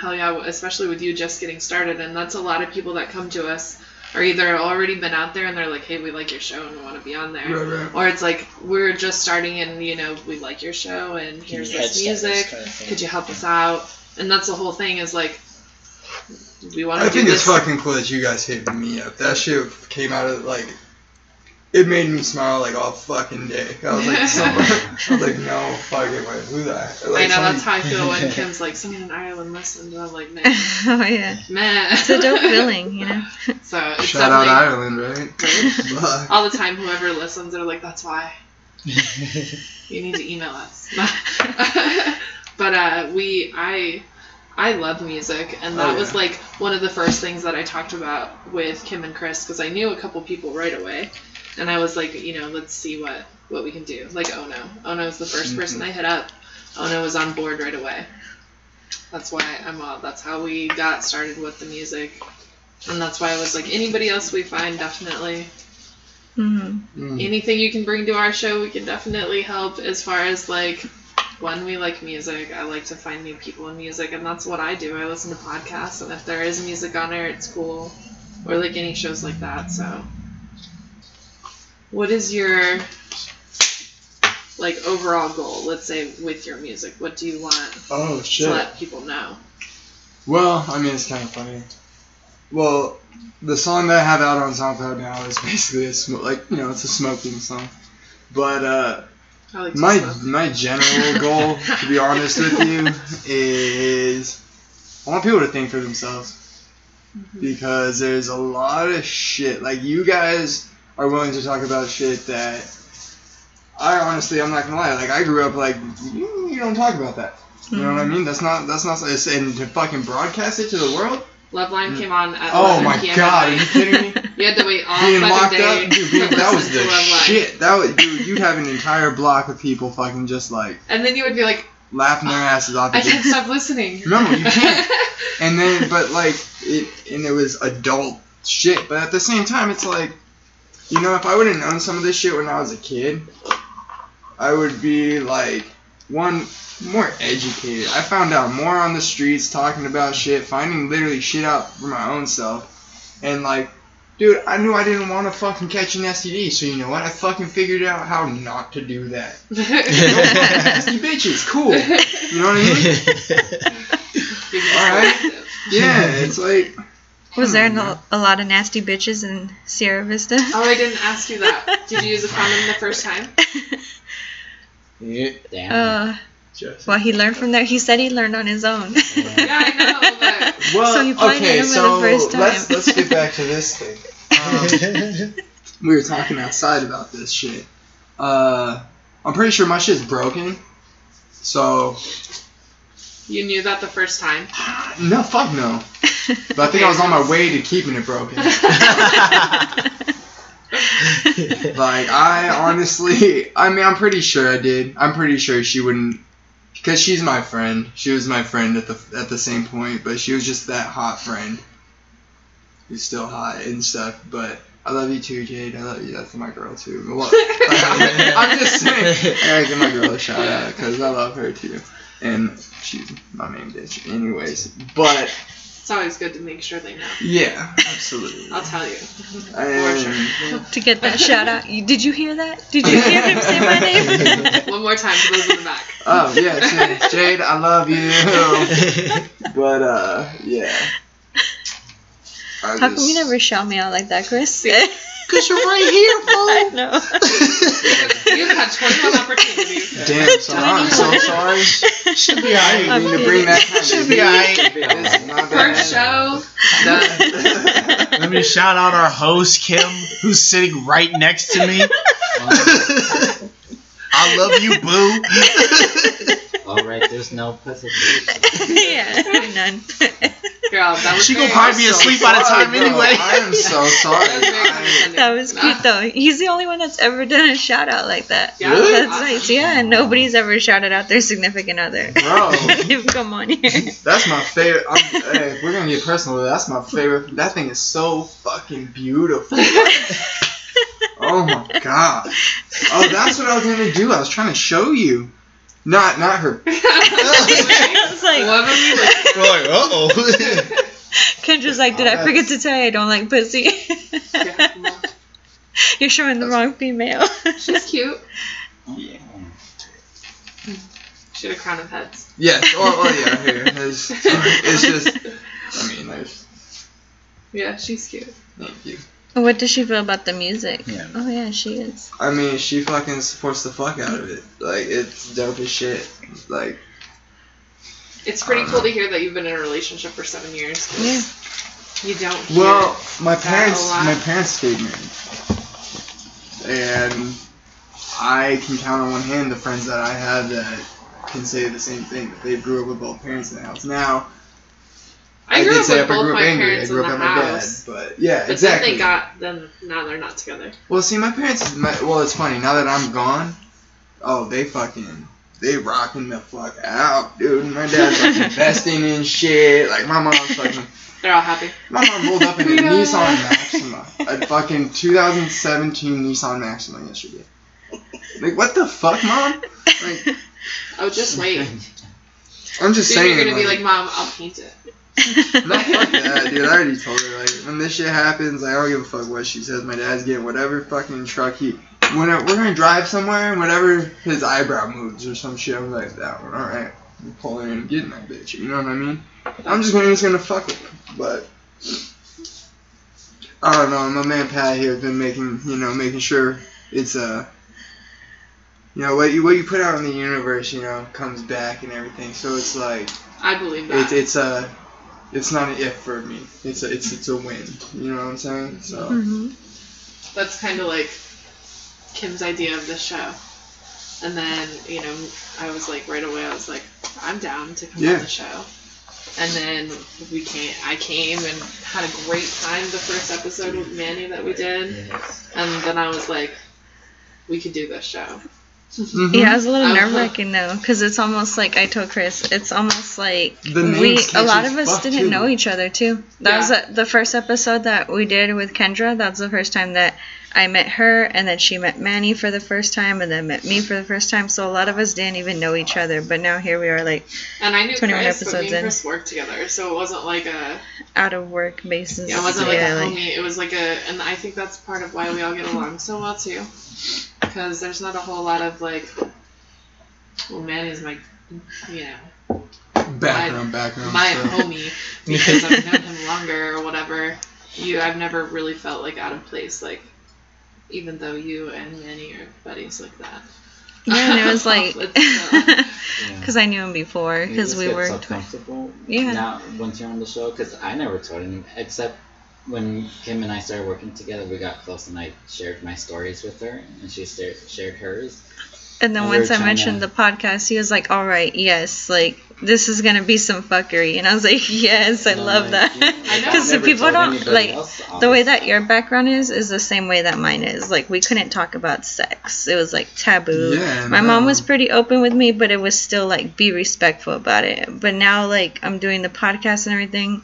Speaker 5: hell yeah, especially with you just getting started, and that's a lot of people that come to us are either already been out there and they're like, hey, we like your show and we want to be on there,
Speaker 7: Right, right.
Speaker 5: or it's like we're just starting and you know we like your show and here's
Speaker 4: you
Speaker 5: this
Speaker 4: headstart this
Speaker 5: music,
Speaker 4: kind of
Speaker 5: could you help us out? And that's the whole thing is like. We want
Speaker 7: I
Speaker 5: to do
Speaker 7: think
Speaker 5: this.
Speaker 7: it's fucking cool that you guys hit me up. That shit came out of like, it made me smile like all fucking day. I was like, *laughs* someone, I was like, no fucking way, who that? Like,
Speaker 5: I know
Speaker 7: somebody-
Speaker 5: that's how I feel when *laughs* Kim's like, someone in Ireland listened, and I'm like, man, *laughs*
Speaker 3: oh yeah.
Speaker 5: man.
Speaker 3: It's a dope feeling, you know.
Speaker 5: So it's
Speaker 7: Shout out Ireland, right? Fuck.
Speaker 5: all the time. Whoever listens, they're like, that's why you need to email us. But uh, we, I, I love music, and that
Speaker 7: Oh,
Speaker 5: was like one of the first things that I talked about with Kim and Chris because I knew a couple people right away, and I was like, you know, let's see what what we can do. Like Ono, Ono was the 1st person I hit up. Ono was on board right away. That's why I'm all. That's how we got started with the music, and that's why I was like, anybody else we find definitely
Speaker 3: hmm
Speaker 7: Mm.
Speaker 5: anything you can bring to our show, we can definitely help. As far as like, when we like music, I like to find new people in music, and that's what I do. I listen to podcasts, and if there is music on there, it's cool, or like any shows like that. So, what is your like overall goal? Let's say with your music, what do you want
Speaker 7: Oh
Speaker 5: to
Speaker 7: shit.
Speaker 5: let people know?
Speaker 7: Well, I mean, it's kind of funny. Well, the song that I have out on SoundCloud now is basically a smoke, like you know, it's a smoking song. But uh,
Speaker 5: like
Speaker 7: my
Speaker 5: smoke.
Speaker 7: my general goal, to be honest with you, is I want people to think for themselves mm-hmm. because there's a lot of shit. Like you guys are willing to talk about shit that I honestly, I'm not gonna lie. Like I grew up like you, you don't talk about that. You know what I mm-hmm. mean? That's not that's not it's, and to fucking broadcast it to the world.
Speaker 5: Loveline mm. came on at
Speaker 7: Oh
Speaker 5: 11
Speaker 7: my
Speaker 5: p.m.
Speaker 7: god, are you kidding me? *laughs*
Speaker 5: You had to wait all
Speaker 7: Being locked
Speaker 5: day
Speaker 7: up, dude, being, that was the *laughs* shit. That was, dude, you'd have an entire block of people fucking just like
Speaker 5: And then you would be like,
Speaker 7: laughing their asses off.
Speaker 5: I can't stop listening. *laughs*
Speaker 7: No, you can't. *laughs* And then, but like, it, and it was adult shit. But at the same time, it's like, you know, if I would have known some of this shit when I was a kid, I would be like, one, more educated. I found out more on the streets, talking about shit, finding literally shit out for my own self. And like, dude, I knew I didn't want to fucking catch an STD, so you know what? I fucking figured out how not to do that. Don't *laughs* nasty bitches, cool. You know what I mean? *laughs* Alright. Yeah, it's like.
Speaker 3: Was there no, a lot of nasty bitches in Sierra Vista?
Speaker 5: Oh, I didn't ask you that. Did you use a condom the first time? *laughs*
Speaker 7: Yeah.
Speaker 6: Damn.
Speaker 3: uh,
Speaker 7: Just.
Speaker 3: well, he learned from there. He said he learned on his own.
Speaker 5: Yeah, I know, but
Speaker 7: Well, *laughs*
Speaker 3: So he
Speaker 7: okay,
Speaker 3: him the
Speaker 7: so
Speaker 3: first time.
Speaker 7: let's let's get back to this thing. *laughs* Um, we were talking outside about this shit. Uh, I'm pretty sure my shit's broken. So
Speaker 5: you knew that the first time. *sighs*
Speaker 7: no, fuck no. But I think I was on my way to keeping it broken. *laughs* Like I honestly, I mean, I'm pretty sure I did. I'm pretty sure she wouldn't, because she's my friend. She was my friend at the at the same point, but she was just that hot friend. Who's still hot and stuff, but I love you too, Jade. I love you. That's my girl too. Well, I'm, *laughs* I'm just saying. I give my girl a shout out because I love her too, and she's my main bitch. Anyways, but
Speaker 5: It's always good to make sure they know.
Speaker 7: Yeah, absolutely.
Speaker 5: I'll tell you. *laughs*
Speaker 7: And
Speaker 3: to get that shout out. Did you hear that? Did you hear him say my name? *laughs*
Speaker 5: One more time for those in the back.
Speaker 7: oh yeah, Jade, Jade, I love you. *laughs* But uh, yeah. I
Speaker 3: How come you never shout me out like that, Chris?
Speaker 4: Cause you're right here,
Speaker 3: I
Speaker 4: fool.
Speaker 3: know.
Speaker 5: You've had 21 opportunities. *laughs*
Speaker 7: Damn, so I'm so sorry.
Speaker 4: Should be
Speaker 7: I didn't mean to bring that kind of
Speaker 4: Should be
Speaker 7: heat.
Speaker 4: alright.
Speaker 7: This
Speaker 5: First show, done.
Speaker 4: Let me shout out our host Kim, who's sitting right next to me. *laughs* I love you, boo. *laughs*
Speaker 6: All right, there's no pussy.
Speaker 3: yeah, none.
Speaker 5: Girl, that was
Speaker 4: She
Speaker 5: very
Speaker 4: gonna probably be
Speaker 7: so
Speaker 4: asleep by the time
Speaker 7: bro.
Speaker 4: anyway.
Speaker 7: I am so sorry.
Speaker 5: That was very
Speaker 7: I-
Speaker 5: condescending.
Speaker 3: That was
Speaker 5: Nah.
Speaker 3: cute though. He's the only one that's ever done a shout out like that.
Speaker 5: Yeah,
Speaker 7: Really?
Speaker 3: That's
Speaker 5: awesome.
Speaker 3: nice. Yeah, nobody's ever shouted out their significant other.
Speaker 7: Bro. *laughs*
Speaker 3: Come on here.
Speaker 7: That's my favorite. I'm, hey, we're gonna get personal, that's my favorite. That thing is so fucking beautiful. *laughs* Oh my god. Oh, that's what I was gonna do. I was trying to show you. Not, not her. *laughs*
Speaker 3: I was like,
Speaker 5: What have you looked
Speaker 4: We're like, uh oh. *laughs*
Speaker 3: Kendra's like, did I forget to tell you I don't like pussy?
Speaker 5: Yeah, *laughs*
Speaker 3: You're showing the wrong female.
Speaker 5: She's cute.
Speaker 6: Yeah.
Speaker 5: She had a crown of heads.
Speaker 7: Yes. Oh, oh yeah. Here. It's, it's just. I mean, there's.
Speaker 5: Yeah, she's cute.
Speaker 7: Thank you.
Speaker 3: What does she feel about the music?
Speaker 4: Yeah.
Speaker 3: Oh yeah, she is.
Speaker 7: I mean, she fucking supports the fuck out of it. Like, it's dope as shit. Like,
Speaker 5: It's pretty cool
Speaker 7: know.
Speaker 5: to uh. hear that you've been in a relationship for seven years.
Speaker 3: Yeah.
Speaker 5: You don't hear
Speaker 7: Well, my
Speaker 5: that a
Speaker 7: parents,
Speaker 5: lot.
Speaker 7: my parents stayed married, and I can count on one hand the friends that I have that can say the same thing. That they grew up with both parents in the house. Now,
Speaker 5: I grew
Speaker 7: did
Speaker 5: up
Speaker 7: say
Speaker 5: with
Speaker 7: I
Speaker 5: both
Speaker 7: grew up
Speaker 5: my
Speaker 7: angry. I grew
Speaker 5: the
Speaker 7: up at my dad, but yeah,
Speaker 5: But
Speaker 7: exactly.
Speaker 5: then they got them. now they're not together.
Speaker 7: well, see, my parents. My, well, it's funny now that I'm gone. Oh, they fucking. They rocking the fuck out, dude. My dad's like investing *laughs* in shit. Like my mom's fucking. *laughs*
Speaker 5: They're all happy.
Speaker 7: My mom rolled up in a *laughs* Nissan Maxima, a fucking 2017 Nissan Maxima yesterday. Like, what the fuck, mom? Like,
Speaker 5: Oh, just wait.
Speaker 7: I'm just
Speaker 5: Soon
Speaker 7: saying.
Speaker 5: you're gonna be like, Mom, I'll paint it.
Speaker 7: No, *laughs* fuck that, dude. I already told her, like, when this shit happens, like, I don't give a fuck what she says. My dad's getting whatever fucking truck he. When we're gonna drive somewhere, and whatever his eyebrow moves or some shit, I'm like, that one, alright. I'm pulling in and getting that bitch, you know what I mean? I'm just gonna, just gonna fuck with him, but. I don't know, my man Pat here has been making, you know, making sure it's, uh, you know, what you, what you put out in the universe, you know, comes back and everything, so it's like,
Speaker 5: I believe that.
Speaker 7: it's it's a it's not an if for me. It's a it's it's a win. You know what I'm saying? So
Speaker 3: hmm
Speaker 5: That's kind of like Kim's idea of the show. And then, you know, I was like, right away, I was like, I'm down to come
Speaker 7: Yeah.
Speaker 5: on the show. And then we came, I came and had a great time the first episode with Manny that we did.
Speaker 6: Yes.
Speaker 5: And then I was like, we could do this show.
Speaker 7: Mhm.
Speaker 3: Yeah, it was a little nerve wracking though, because it's almost like I told Chris, it's almost like we a lot of us didn't
Speaker 7: too.
Speaker 3: know each other too. That was
Speaker 5: Yeah.
Speaker 3: the the first episode that we did with Kendra. That's the first time that I met her, and then she met Manny for the first time, and then met me for the first time. So a lot of us didn't even know each other, but now here we are, like
Speaker 5: And I knew
Speaker 3: 21
Speaker 5: Chris, but me
Speaker 3: episodes
Speaker 5: and
Speaker 3: in.
Speaker 5: Chris worked together, so it wasn't like a,
Speaker 3: out of work basis.
Speaker 5: yeah, it wasn't like
Speaker 3: yeah,
Speaker 5: a homie. It was like a, and I think that's part of why we all get along so well too, because there's not a whole lot of like, well, Manny's my, you know,
Speaker 7: background background
Speaker 5: my
Speaker 7: stuff.
Speaker 5: homie because I've known him longer or whatever. You, I've never really felt like out of place, like even though you and Manny are buddies like that.
Speaker 3: yeah, and it was *laughs* like
Speaker 5: But still. *laughs*
Speaker 6: Yeah.
Speaker 3: because I knew him before because we were
Speaker 6: so comfortable
Speaker 3: Yeah.
Speaker 6: now once you're on the show because I never told him except when Kim and I started working together we got close and I shared my stories with her and she shared, shared hers
Speaker 3: And then once I mentioned
Speaker 6: to-
Speaker 3: the podcast, he was like, "All right, yes, like this is gonna be some fuckery," and I was like, *laughs* "Yes, I
Speaker 6: And
Speaker 3: love
Speaker 6: like,
Speaker 3: that."
Speaker 6: yeah,
Speaker 5: I *laughs* know.
Speaker 6: I've
Speaker 3: Because
Speaker 6: never
Speaker 3: people don't like
Speaker 6: else,
Speaker 3: the way that your background is is the same way that mine is. Like we couldn't talk about sex; it was like taboo.
Speaker 7: Yeah,
Speaker 3: My mom was pretty open with me, but it was still like be respectful about it. But now, like I'm doing the podcast and everything,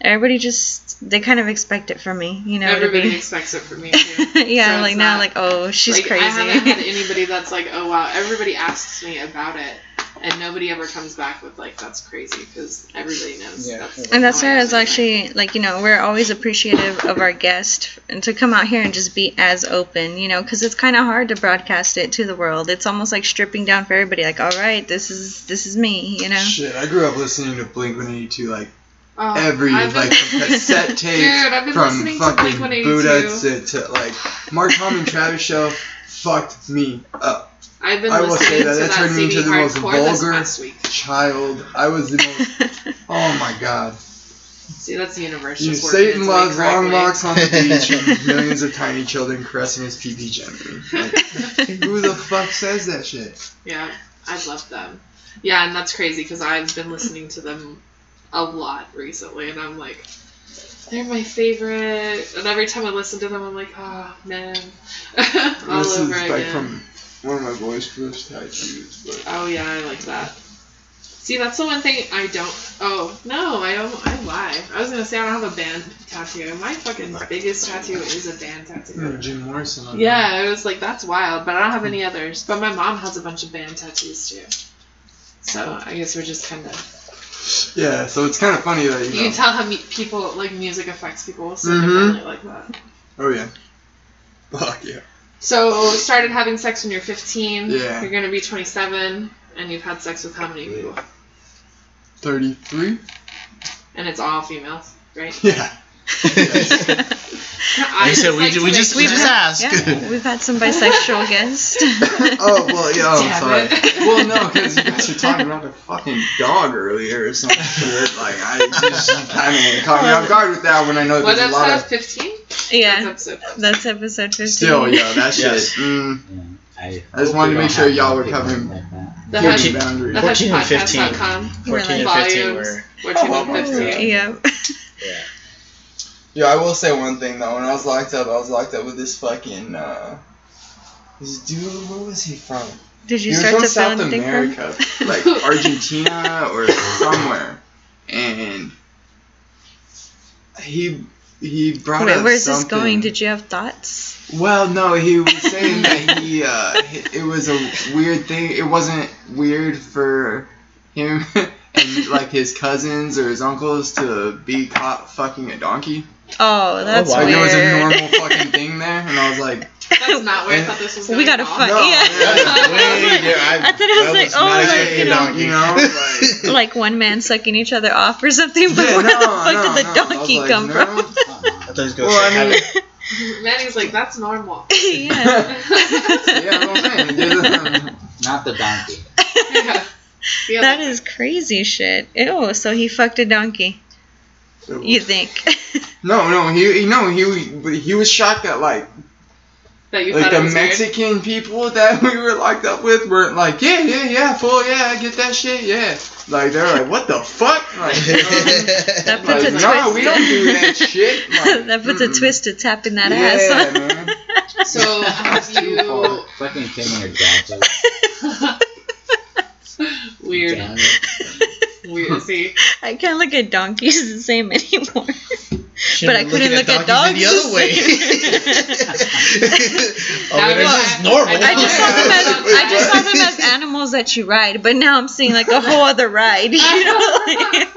Speaker 3: everybody just they kind of expect it from me, you know. to
Speaker 5: Everybody
Speaker 3: be-
Speaker 5: expects it from me too. *laughs*
Speaker 3: yeah,
Speaker 5: So
Speaker 3: like
Speaker 5: it's
Speaker 3: now,
Speaker 5: not-
Speaker 3: like oh, she's
Speaker 5: like,
Speaker 3: crazy.
Speaker 5: I haven't had *laughs* anybody that's like, oh wow. Everybody asks me about it, and nobody ever comes back with like that's crazy because everybody knows.
Speaker 6: Yeah.
Speaker 5: That's
Speaker 3: And that's
Speaker 5: how
Speaker 3: why
Speaker 5: it
Speaker 3: I was actually like, you know, we're always appreciative of our guest and to come out here and just be as open, you know, because it's kind of hard to broadcast it to the world. It's almost like stripping down for everybody. Like, all right, this is this is me, you know.
Speaker 7: Shit, I grew up listening to Blink 182 like
Speaker 5: Oh,
Speaker 7: every
Speaker 5: been-
Speaker 7: like from *laughs* cassette tape
Speaker 5: Dude,
Speaker 7: from
Speaker 5: to
Speaker 7: fucking Buddha to, to like Mark Tom and Travis show fucked me up.
Speaker 5: I've been
Speaker 7: I will
Speaker 5: listening
Speaker 7: say that
Speaker 5: to
Speaker 7: that
Speaker 5: that
Speaker 7: turned me into the most vulgar-. Child, I was the most. *laughs* oh my god.
Speaker 5: See, that's the universe.
Speaker 7: You, Satan loves long walks on the *laughs* beach and millions of tiny children caressing his pee pee gently. Like, who the fuck says that shit?
Speaker 5: Yeah, I love them. Yeah, and that's crazy because I've been listening to them a lot recently, and I'm like, they're my favorite. And every time I listen to them, I'm like, oh man, *laughs* all
Speaker 7: this
Speaker 5: over
Speaker 7: is
Speaker 5: again.
Speaker 7: like from one of my boys' first tattoos, but
Speaker 5: Oh yeah, I like that. See, that's the one thing I don't. Oh no, I don't. I lie. I was gonna say I don't have a band tattoo. My fucking biggest tattoo is a band tattoo.
Speaker 7: No, Jim Morrison. On
Speaker 5: Yeah, it was like that's wild, but I don't have any others. But my mom has a bunch of band tattoos too. So I guess we're just kind of.
Speaker 7: Yeah, so it's kind of funny that you
Speaker 5: You
Speaker 7: know.
Speaker 5: can tell how me- people like music affects people so
Speaker 7: Mhm.
Speaker 5: differently like that.
Speaker 7: oh yeah. Fuck yeah.
Speaker 5: So started having sex when you're 15.
Speaker 7: Yeah.
Speaker 5: You're gonna be 27, and you've had sex with how many people?
Speaker 7: Thirty-three.
Speaker 5: And it's all females, right? *laughs*
Speaker 7: Yeah. *laughs*
Speaker 5: I
Speaker 4: said, we,
Speaker 5: like
Speaker 4: we just we just asked.
Speaker 3: Yeah, we've had some bisexual guests. *laughs*
Speaker 7: oh well, yeah. Oh,
Speaker 5: Damn
Speaker 7: sorry. Well, no, because you guys were talking about a fucking dog earlier or some shit. Like I just kind of caught me off guard with that when I know
Speaker 5: What
Speaker 7: there's a lot of.
Speaker 5: 15?
Speaker 3: yeah,
Speaker 5: That's episode 15.
Speaker 3: Yeah, that's episode 15.
Speaker 7: Still, yo, that shit.
Speaker 4: Yes.
Speaker 7: Mm,
Speaker 6: Yeah, I,
Speaker 7: I just wanted to make sure y'all were covering-
Speaker 6: Like.
Speaker 5: The Hush,
Speaker 4: Fourteen-
Speaker 7: boundaries.
Speaker 5: the
Speaker 4: 14 and 15. 14 and 15 were
Speaker 5: 14 and *laughs*
Speaker 7: Oh,
Speaker 5: 15.
Speaker 3: Yep.
Speaker 4: yeah.
Speaker 7: Yo, I will say one thing though. When I was locked up, I was locked up with this fucking. uh This dude, where was he from?
Speaker 3: Did you
Speaker 7: he was
Speaker 3: start
Speaker 7: from
Speaker 3: to feel
Speaker 7: South
Speaker 3: from?
Speaker 7: America, like *laughs* Argentina or somewhere, and he he brought
Speaker 3: Wait, where's this going? Did you have thoughts?
Speaker 7: Well, no, he was *laughs* saying that he uh, it was a weird thing. It wasn't weird for him *laughs* and like his cousins or his uncles to be caught fucking a donkey.
Speaker 3: Oh, oh, that's
Speaker 4: wow.
Speaker 7: Like
Speaker 3: weird.
Speaker 7: it was a normal *laughs* fucking thing there, and I was like,
Speaker 5: That's not where I thought this was going
Speaker 3: we gotta
Speaker 5: at all.
Speaker 3: fight.
Speaker 7: No,
Speaker 3: yeah.
Speaker 7: yeah, *laughs*
Speaker 4: Wait, yeah, I,
Speaker 3: I thought it was
Speaker 4: I
Speaker 3: like, oh, like, you know,
Speaker 7: you know, like. *laughs*
Speaker 3: like one man sucking each other off or something. But
Speaker 7: Yeah,
Speaker 3: where
Speaker 7: no,
Speaker 3: the fuck
Speaker 7: no,
Speaker 3: did the
Speaker 7: no.
Speaker 3: Donkey
Speaker 7: like,
Speaker 3: come
Speaker 7: no.
Speaker 3: from?
Speaker 6: Come.
Speaker 4: I thought he was gonna
Speaker 7: Well, I mean-
Speaker 5: Manny's like, that's normal.
Speaker 3: yeah.
Speaker 7: Yeah, that's I'm saying.
Speaker 6: Not the donkey.
Speaker 5: yeah. Yeah,
Speaker 3: That is crazy shit. Ew, so he fucked a donkey. You think? *laughs*
Speaker 7: No, no, he, he no, he, he was shocked that like,
Speaker 5: that you
Speaker 7: like the
Speaker 5: it was weird.
Speaker 7: Mexican people that *laughs* we were locked up with weren't like, yeah, yeah, yeah, full, yeah, I get that shit, yeah. Like they're like, what the fuck? Like, you *laughs* know, um,
Speaker 3: That puts
Speaker 7: like
Speaker 3: a
Speaker 7: no,
Speaker 3: twist.
Speaker 7: we don't do that shit. Like,
Speaker 3: that puts a
Speaker 7: mm-mm.
Speaker 3: twist to tapping that
Speaker 7: yeah,
Speaker 3: ass.
Speaker 7: man.
Speaker 5: So have you
Speaker 6: Fucking Kim or gadget.
Speaker 5: weird,
Speaker 6: Damn it.
Speaker 5: Weird? *laughs* See,
Speaker 3: I can't look at donkeys the same anymore.
Speaker 4: Shouldn't
Speaker 3: but I couldn't
Speaker 4: looking
Speaker 3: look at dogs.
Speaker 4: donkeys the other way. *laughs* oh,
Speaker 5: Now
Speaker 4: this
Speaker 5: I-
Speaker 4: is normal.
Speaker 5: I
Speaker 3: I just saw them as I just saw them as animals that you ride, but now I'm seeing like a whole other ride. *laughs* You know, like,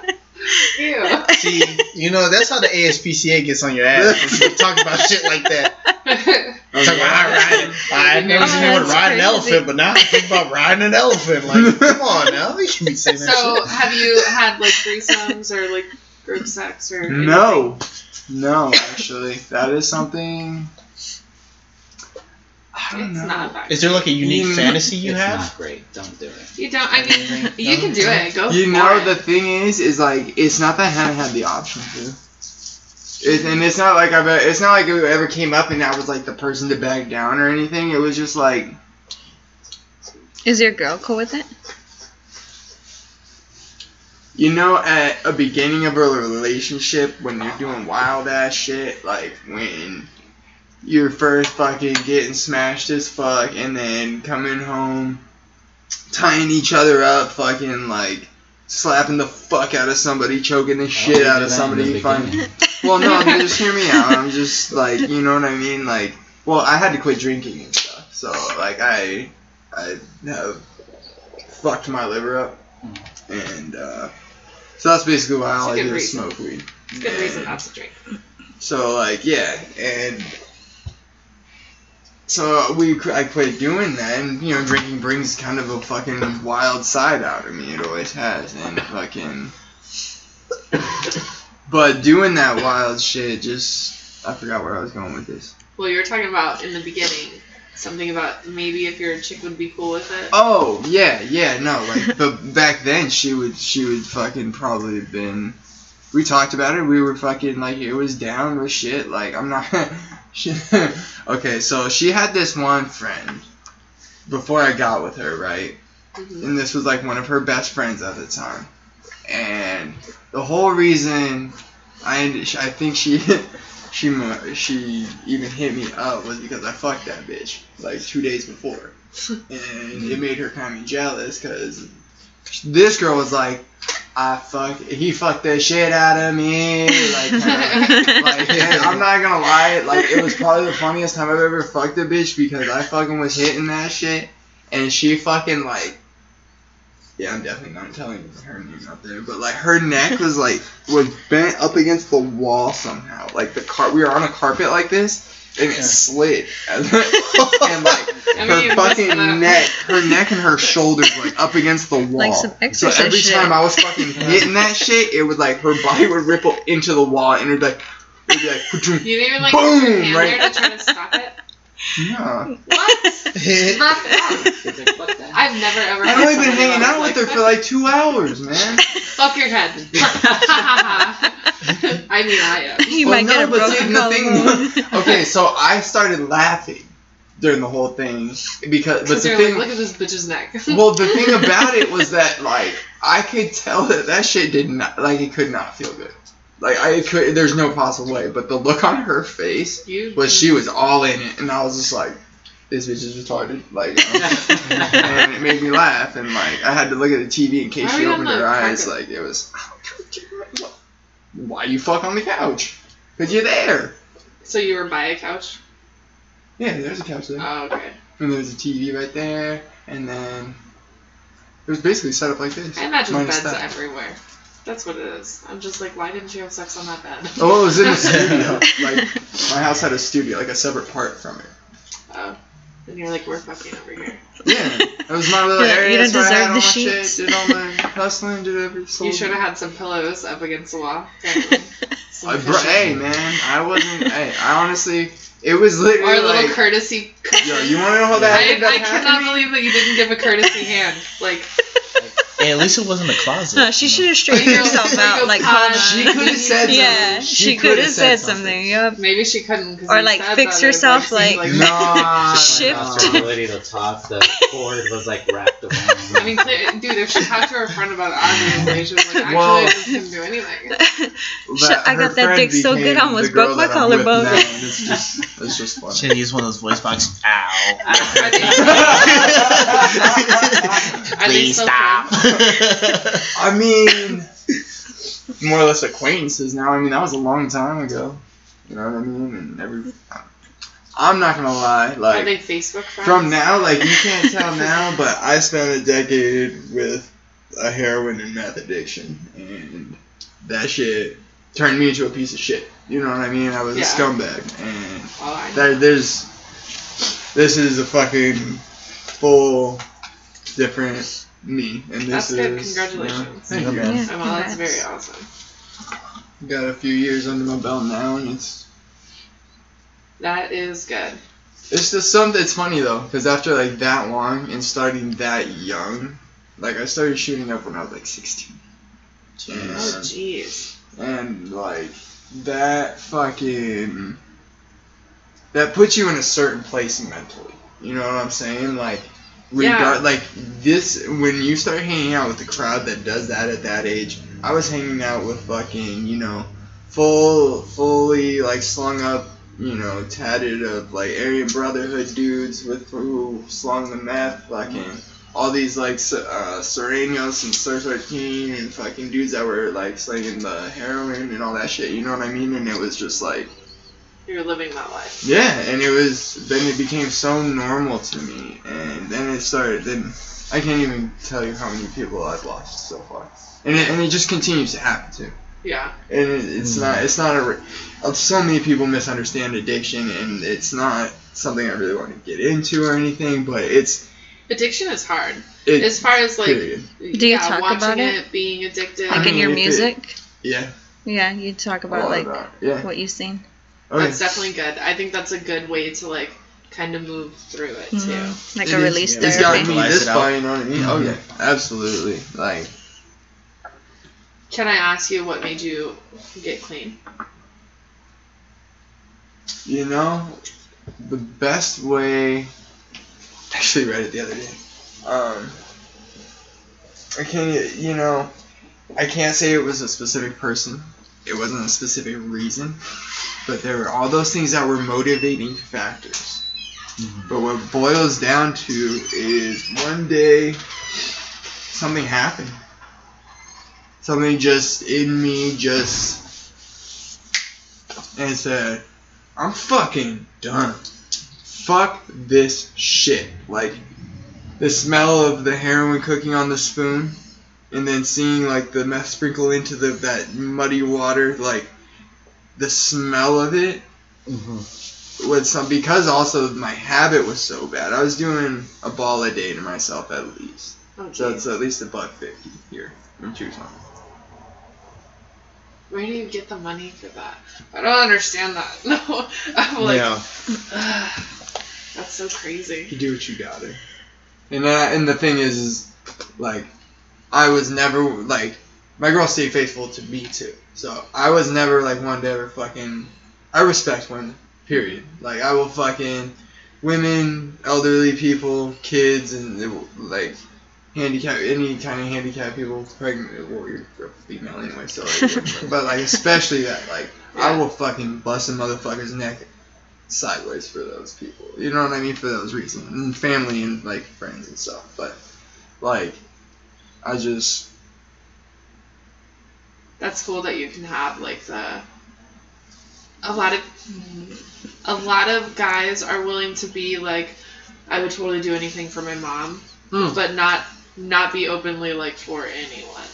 Speaker 5: ew.
Speaker 4: See, you know that's how the ASPCA gets on your ass. when you talk about shit like that. *laughs* Talk about I ride. I oh, never seen
Speaker 3: Oh,
Speaker 4: anyone ride an elephant, but now I think about riding an elephant. Like, come on now, you can be saying that
Speaker 5: so
Speaker 4: shit.
Speaker 5: have you had like threesomes or like group sex or anything?
Speaker 7: No, no, actually, that is something. I don't
Speaker 5: It's
Speaker 7: know.
Speaker 5: not that.
Speaker 4: Is there like a unique
Speaker 7: Mm.
Speaker 4: fantasy you
Speaker 6: it's
Speaker 4: have?
Speaker 6: not great. Don't do it.
Speaker 5: You don't. I mean, you can do it. Go
Speaker 7: You
Speaker 5: for
Speaker 7: know,
Speaker 5: it.
Speaker 7: the thing is, is like it's not that I haven't had the option to. It, and it's not like I've. It's not like it ever came up and I was like the person to back down or anything. It was just like
Speaker 3: is your girl cool with it?
Speaker 7: you know, at a beginning of a relationship when you're doing wild ass shit, like when you're first fucking getting smashed as fuck and then coming home, tying each other up, fucking like slapping the fuck out of somebody, choking the shit out of somebody.
Speaker 6: the
Speaker 7: Fun. *laughs* Well, no, just hear me out. I'm *laughs* just like, you know what I mean? Like, well, I had to quit drinking and stuff, so like I, I have fucked my liver up, and uh, so that's basically why all I
Speaker 5: It's
Speaker 7: do
Speaker 5: good
Speaker 7: is smoke weed.
Speaker 5: It's a good reason not to drink.
Speaker 7: So like yeah, and so we I quit doing that, and you know drinking brings kind of a fucking wild side out of me. It always has, and fucking. But doing that wild shit just I forgot where I was going with this.
Speaker 5: Well, you were talking about in the beginning something about maybe if your chick would be cool with it.
Speaker 7: Oh yeah, yeah, no, like but back then she would she would fucking probably have been. We talked about it. We were fucking like it was down with shit. Like I'm not. *laughs* she, *laughs* okay, so she had this one friend before I got with her, right?
Speaker 5: Mhm.
Speaker 7: And this was like one of her best friends at the time. And the whole reason I I think she *laughs* she she even hit me up was because I fucked that bitch like two days before, *laughs* and it made her kind of jealous because this girl was like, I fuck he fucked the shit out of me like. Kinda, *laughs* like, and I'm not gonna lie, like it was probably the funniest time I've ever fucked a bitch because I fucking was hitting that shit, and she fucking like, yeah, I'm definitely not telling her name out there, but like her neck was like was bent up against the wall somehow, like the car. We were on a carpet like this, and it
Speaker 4: Yeah.
Speaker 7: slid, *laughs* and like
Speaker 5: I mean,
Speaker 7: her fucking
Speaker 5: messed it up.
Speaker 7: neck, her neck and her shoulders like up against the wall.
Speaker 3: Like some
Speaker 7: so every
Speaker 3: shit.
Speaker 7: time I was fucking hitting that shit, it would like her body would ripple into the wall, and it'd like, it'd be like,
Speaker 5: You didn't even like
Speaker 7: Boom, right-
Speaker 5: there to try to stop it.
Speaker 7: No.
Speaker 5: What? *laughs* Not fun.
Speaker 6: Like. *laughs*
Speaker 5: I've never ever.
Speaker 7: I've only been hanging out
Speaker 5: was
Speaker 7: with her for like two hours, man. *laughs*
Speaker 5: Fuck your head. I mean, I am.
Speaker 3: you
Speaker 7: Well,
Speaker 3: might get a
Speaker 7: but see,
Speaker 3: broken
Speaker 7: the thing- okay, so I started laughing during the whole thing because, but the thing,
Speaker 5: like, look at this bitch's neck.
Speaker 7: well, the thing about it was that like I could tell that that shit did not like it could not feel good. Like I could, there's no possible way. But the look on her face was she was all in it, and I was just like, this bitch is retarded. Like, um, *laughs* and it made me laugh, and like I had to look at the TV in case
Speaker 5: Why
Speaker 7: she opened her eyes. Like it was, why you fuck on the couch? Cause you're there.
Speaker 5: So you were by a couch?
Speaker 7: Yeah, there's a couch there,
Speaker 5: Oh, okay.
Speaker 7: and there's a TV right there, and then it was basically set up like this.
Speaker 5: I imagine beds
Speaker 7: that.
Speaker 5: everywhere. That's what it is. I'm just like, why didn't you have sex on that bed?
Speaker 7: Oh, it was in the studio. *laughs* Like my house had a studio, like a separate part from it.
Speaker 5: Oh. And you're like, we're fucking over here.
Speaker 7: Yeah, it was my little
Speaker 3: You don't-
Speaker 7: area.
Speaker 3: you don't
Speaker 7: That's where I
Speaker 3: deserve
Speaker 7: had all
Speaker 3: the
Speaker 7: my
Speaker 3: sheets.
Speaker 7: shit, did all my hustling, did every. *laughs*
Speaker 5: You should have had some pillows up against the wall. *laughs* Some
Speaker 7: I bro- hey man, I wasn't. hey, I honestly, it was literally
Speaker 5: our little
Speaker 7: like,
Speaker 5: courtesy
Speaker 7: yo, you want to know how that
Speaker 5: I, I cannot believe that you didn't give a courtesy hand. Like,
Speaker 4: Hey, at least it wasn't a closet.
Speaker 3: Huh, she
Speaker 4: you
Speaker 3: should have straightened herself out. Like,
Speaker 5: pod.
Speaker 3: on.
Speaker 7: She could have said something.
Speaker 3: Yeah, she, could have said something. Yep.
Speaker 5: maybe she couldn't. 'cause
Speaker 3: Or, like, fix
Speaker 5: that it,
Speaker 3: herself,
Speaker 5: seemed
Speaker 3: like- *laughs*
Speaker 7: Nah,
Speaker 3: Shift.
Speaker 7: nah.
Speaker 6: Lost her ability to talk. The cord was like wrapped around. *laughs*
Speaker 5: I mean, dude, if she talked to her friend about augmentation, like, actually,
Speaker 7: Well-
Speaker 5: I just couldn't do anything. *laughs*
Speaker 7: That-
Speaker 3: I got that dick so good, I almost broke my
Speaker 7: that I'm with
Speaker 3: collarbone.
Speaker 7: now, *laughs* It's just, it's just funny.
Speaker 4: Should have used one of those voice boxes. Ow.
Speaker 5: I think- Are they
Speaker 4: Please stop.
Speaker 7: I mean, more or less acquaintances now. I mean, that was a long time ago. You know what I mean? And every, I'm not gonna lie,
Speaker 5: Are
Speaker 7: like
Speaker 5: they Facebook friends?
Speaker 7: from now, like you can't tell now, *laughs* but I spent a decade with a heroin and meth addiction, and that shit turned me into a piece of shit. You know what I mean? I was
Speaker 5: Yeah.
Speaker 7: a scumbag, and
Speaker 5: Oh, I know.
Speaker 7: there, there's this is a fucking full different me, and this
Speaker 5: That's good.
Speaker 7: is
Speaker 5: Congratulations.
Speaker 7: thank
Speaker 4: Yeah,
Speaker 7: you.
Speaker 4: man.
Speaker 3: Yeah,
Speaker 5: Oh, well, that's very awesome.
Speaker 7: Got a few years under my belt now, and it's
Speaker 5: That is good.
Speaker 7: it's just something. It's funny though, because after like that long and starting that young, like I started shooting up when I was like 16,
Speaker 5: Oh,
Speaker 7: and,
Speaker 5: jeez.
Speaker 7: and like that fucking that puts you in a certain place mentally. You know what I'm saying? Like.
Speaker 5: Yeah.
Speaker 7: Regard, like this when you start hanging out with the crowd that does that at that age i was hanging out with fucking you know full fully like slung up you know tatted up like aryan brotherhood dudes with who slung the meth fucking all these like uh Sureños and Sur 13 and fucking dudes that were like slinging the heroin and all that shit you know what i mean and it was just like
Speaker 5: You're living that life.
Speaker 7: yeah, and it was then it became so normal to me, and then it started. Then I can't even tell you how many people I've lost so far, and it, and it just continues to happen too.
Speaker 5: Yeah.
Speaker 7: And it's not it's not a. uh, So many people misunderstand addiction, and it's not something I really want to get into or anything. But it's
Speaker 5: Addiction is hard.
Speaker 7: it.
Speaker 5: As far as like
Speaker 7: period.
Speaker 3: Do you
Speaker 5: yeah,
Speaker 3: talk
Speaker 5: watching
Speaker 3: about
Speaker 5: it,
Speaker 3: it?
Speaker 5: being addicted.
Speaker 3: Like
Speaker 7: I
Speaker 3: in your
Speaker 7: mean, if it-
Speaker 3: music?
Speaker 7: Yeah.
Speaker 3: Yeah, you talk about like
Speaker 7: about yeah.
Speaker 3: what you've seen.
Speaker 7: Okay.
Speaker 5: That's definitely good. I think that's a good way to like kind of move through it too.
Speaker 3: Mhm. Like
Speaker 7: It
Speaker 3: a
Speaker 7: is-
Speaker 3: release
Speaker 4: yeah,
Speaker 7: It's got me this
Speaker 4: it
Speaker 7: far, you know what I mean? Oh
Speaker 4: Mhm.
Speaker 7: yeah, absolutely. Like
Speaker 5: Can I ask you what made you get clean?
Speaker 7: you know, the best way. Actually, read it the other day. Um, I can't. You know, I can't say it was a specific person. It wasn't a specific reason, but there were all those things that were motivating factors. But what boils down to is one day something happened. Something just in me just and said, I'm fucking done. Fuck this shit. Like the smell of the heroin cooking on the spoon and then seeing like the meth sprinkle into the that muddy water, like the smell of it mm-hmm. was some because also my habit was so bad. I was doing a ball a day to myself at least.
Speaker 5: Oh,
Speaker 7: So it's at least a buck fifty here in Tucson.
Speaker 5: Where do you get the money for that? I don't understand that. *laughs* No, I'm like,
Speaker 4: yeah. *sighs*
Speaker 5: That's so crazy.
Speaker 7: You do what you gotta. And that, and the thing is, is like, I was never like, my girl stayed faithful to me too. So I was never like one to ever fucking. I respect women. Period. Like I will fucking women, elderly people, kids, and it like handicap any kind of handicapped people, pregnant or you're a female anyway. So, like, but like especially that like I will fucking bust a motherfucker's neck sideways for those people. You know what I mean? For those reasons, and family and like friends and stuff. But like, I just
Speaker 5: That's cool that you can have like the. A lot of, a lot of guys are willing to be like, I would totally do anything for my mom,
Speaker 7: Hmm.
Speaker 5: but not not be openly like for anyone,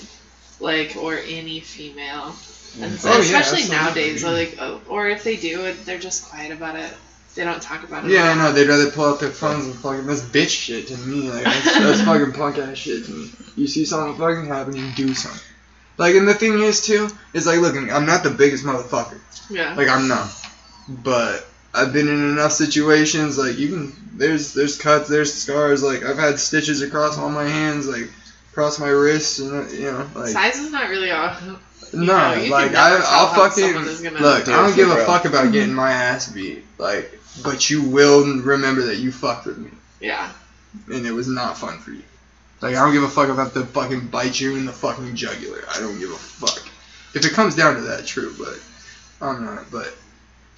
Speaker 5: like or any female. Mm-hmm. And oh, so,
Speaker 7: Oh, yeah,
Speaker 5: especially
Speaker 7: absolutely.
Speaker 5: nowadays, like, oh, or if they do they're just quiet about it. They don't talk about it.
Speaker 7: yeah, I know they'd rather pull out their phones and fucking that's bitch shit to me. Like that's, that's *laughs* fucking punk ass shit to me. You see something fucking happen, you do something. Like, and the thing is too, is like, look, I'm not the biggest motherfucker.
Speaker 5: Yeah.
Speaker 7: Like I'm not, but I've been in enough situations. Like you can, there's there's cuts, there's scars. Like I've had stitches across all my hands, like across my wrists, and you know, like
Speaker 5: Size is not really all.
Speaker 7: no,
Speaker 5: know,
Speaker 7: like I I'll
Speaker 5: how
Speaker 7: fucking
Speaker 5: someone is gonna
Speaker 7: look. I don't give a fuck about mm-hmm. getting my ass beat. Like, but you will remember that you fucked with me,
Speaker 5: Yeah.
Speaker 7: and it was not fun for you. Like I don't give a fuck if I have to fucking bite you in the fucking jugular. I don't give a fuck. If it comes down to that, true, but I'm not. But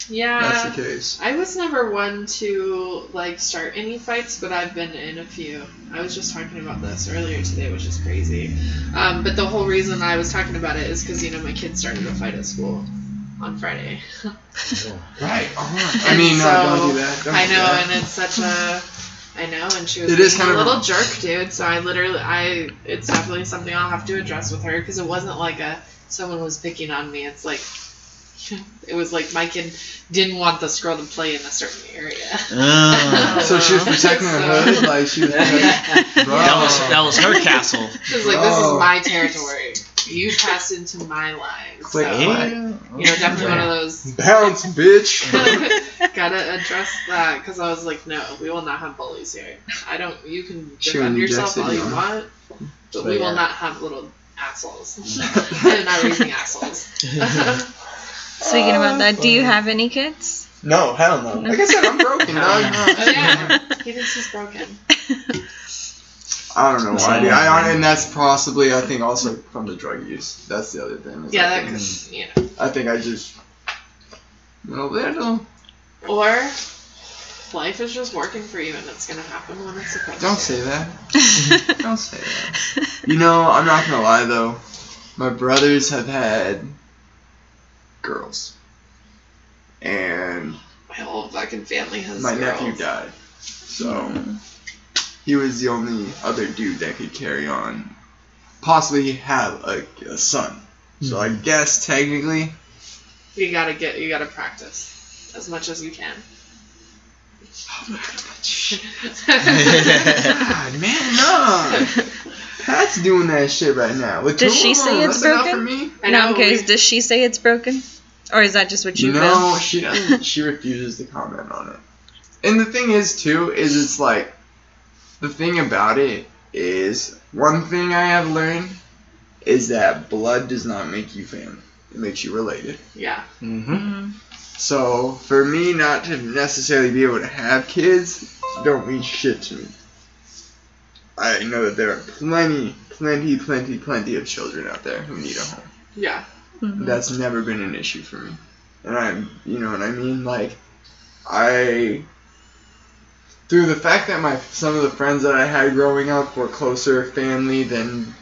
Speaker 5: Yeah.
Speaker 7: that's the case.
Speaker 5: I was never one to like start any fights, but I've been in a few. I was just talking about this earlier today, which is crazy. Um, but the whole reason I was talking about it is because you know my kids started a fight at school on Friday. *laughs*
Speaker 7: Right. I
Speaker 5: And
Speaker 7: mean, no,
Speaker 5: so,
Speaker 7: don't do that. Don't
Speaker 5: I know,
Speaker 7: that.
Speaker 5: and it's such a. I know, and she was
Speaker 7: It is kind
Speaker 5: a
Speaker 7: of
Speaker 5: little
Speaker 7: wrong.
Speaker 5: jerk, dude. So I literally, I, it's definitely something I'll have to address with her because it wasn't like a someone was picking on me. It's like, *laughs* it was like my kid didn't want this girl to play in a certain area.
Speaker 4: Oh.
Speaker 7: So she was *laughs* protecting her
Speaker 5: So-
Speaker 7: hood, like she was. Protecting, *laughs*
Speaker 4: that was that was her castle.
Speaker 5: She was like, this is
Speaker 7: oh.
Speaker 5: my territory. You passed into my line.
Speaker 7: Quick
Speaker 5: so,
Speaker 7: fight.
Speaker 5: you know, definitely one of those.
Speaker 7: Bounce, bitch.
Speaker 5: Gotta address that because I was like, no, we will not have bullies here. I don't. You can defend yourself all you want, but
Speaker 6: But
Speaker 5: we will not have little assholes. I'm not raising assholes.
Speaker 3: Speaking about that, do you um, have any kids?
Speaker 7: no, hell no. Like I said, I'm broken, *laughs* dog.
Speaker 5: oh yeah, *laughs* he thinks he's broken.
Speaker 7: I don't know why. dude. I, and that's possibly, I think, also from the drug use. That's the other thing. is
Speaker 5: Yeah,
Speaker 7: I
Speaker 5: that
Speaker 7: think,
Speaker 5: could, you know.
Speaker 7: I think I just. No, I don't.
Speaker 5: Or life is just working for you, and it's gonna happen when it's supposed to.
Speaker 7: Don't
Speaker 5: to.
Speaker 7: say that. *laughs* Don't say that. You know, I'm not gonna lie though. My brothers have had girls, and
Speaker 5: My whole fucking family has.
Speaker 7: my
Speaker 5: girls.
Speaker 7: nephew died. So he was the only other dude that could carry on, possibly have a, a son. So I hmm. guess technically,
Speaker 5: You gotta get. You gotta practice as much as you can. *laughs* *laughs* *laughs*
Speaker 7: God, man, no. Pat's doing that shit right now. With
Speaker 3: Does she
Speaker 7: of
Speaker 3: say
Speaker 7: them,
Speaker 3: it's broken?
Speaker 7: For me.
Speaker 5: I
Speaker 3: no,
Speaker 5: know,
Speaker 3: I'm curious. Does she say it's broken, or is that just what you
Speaker 7: no,
Speaker 3: feel?
Speaker 7: she doesn't. She refuses to comment on it. And the thing is, too, is it's like the thing about it is one thing I have learned is that blood does not make you family. It makes you related.
Speaker 5: Yeah.
Speaker 4: Mm-hmm.
Speaker 3: Mhm.
Speaker 7: So for me not to necessarily be able to have kids don't mean shit to me. I know that there are plenty, plenty, plenty, plenty of children out there who need a home.
Speaker 5: Yeah.
Speaker 3: Mhm.
Speaker 7: That's never been an issue for me. And I'm, you know what I mean? Like, I, through the fact that my some of the friends that I had growing up were closer family than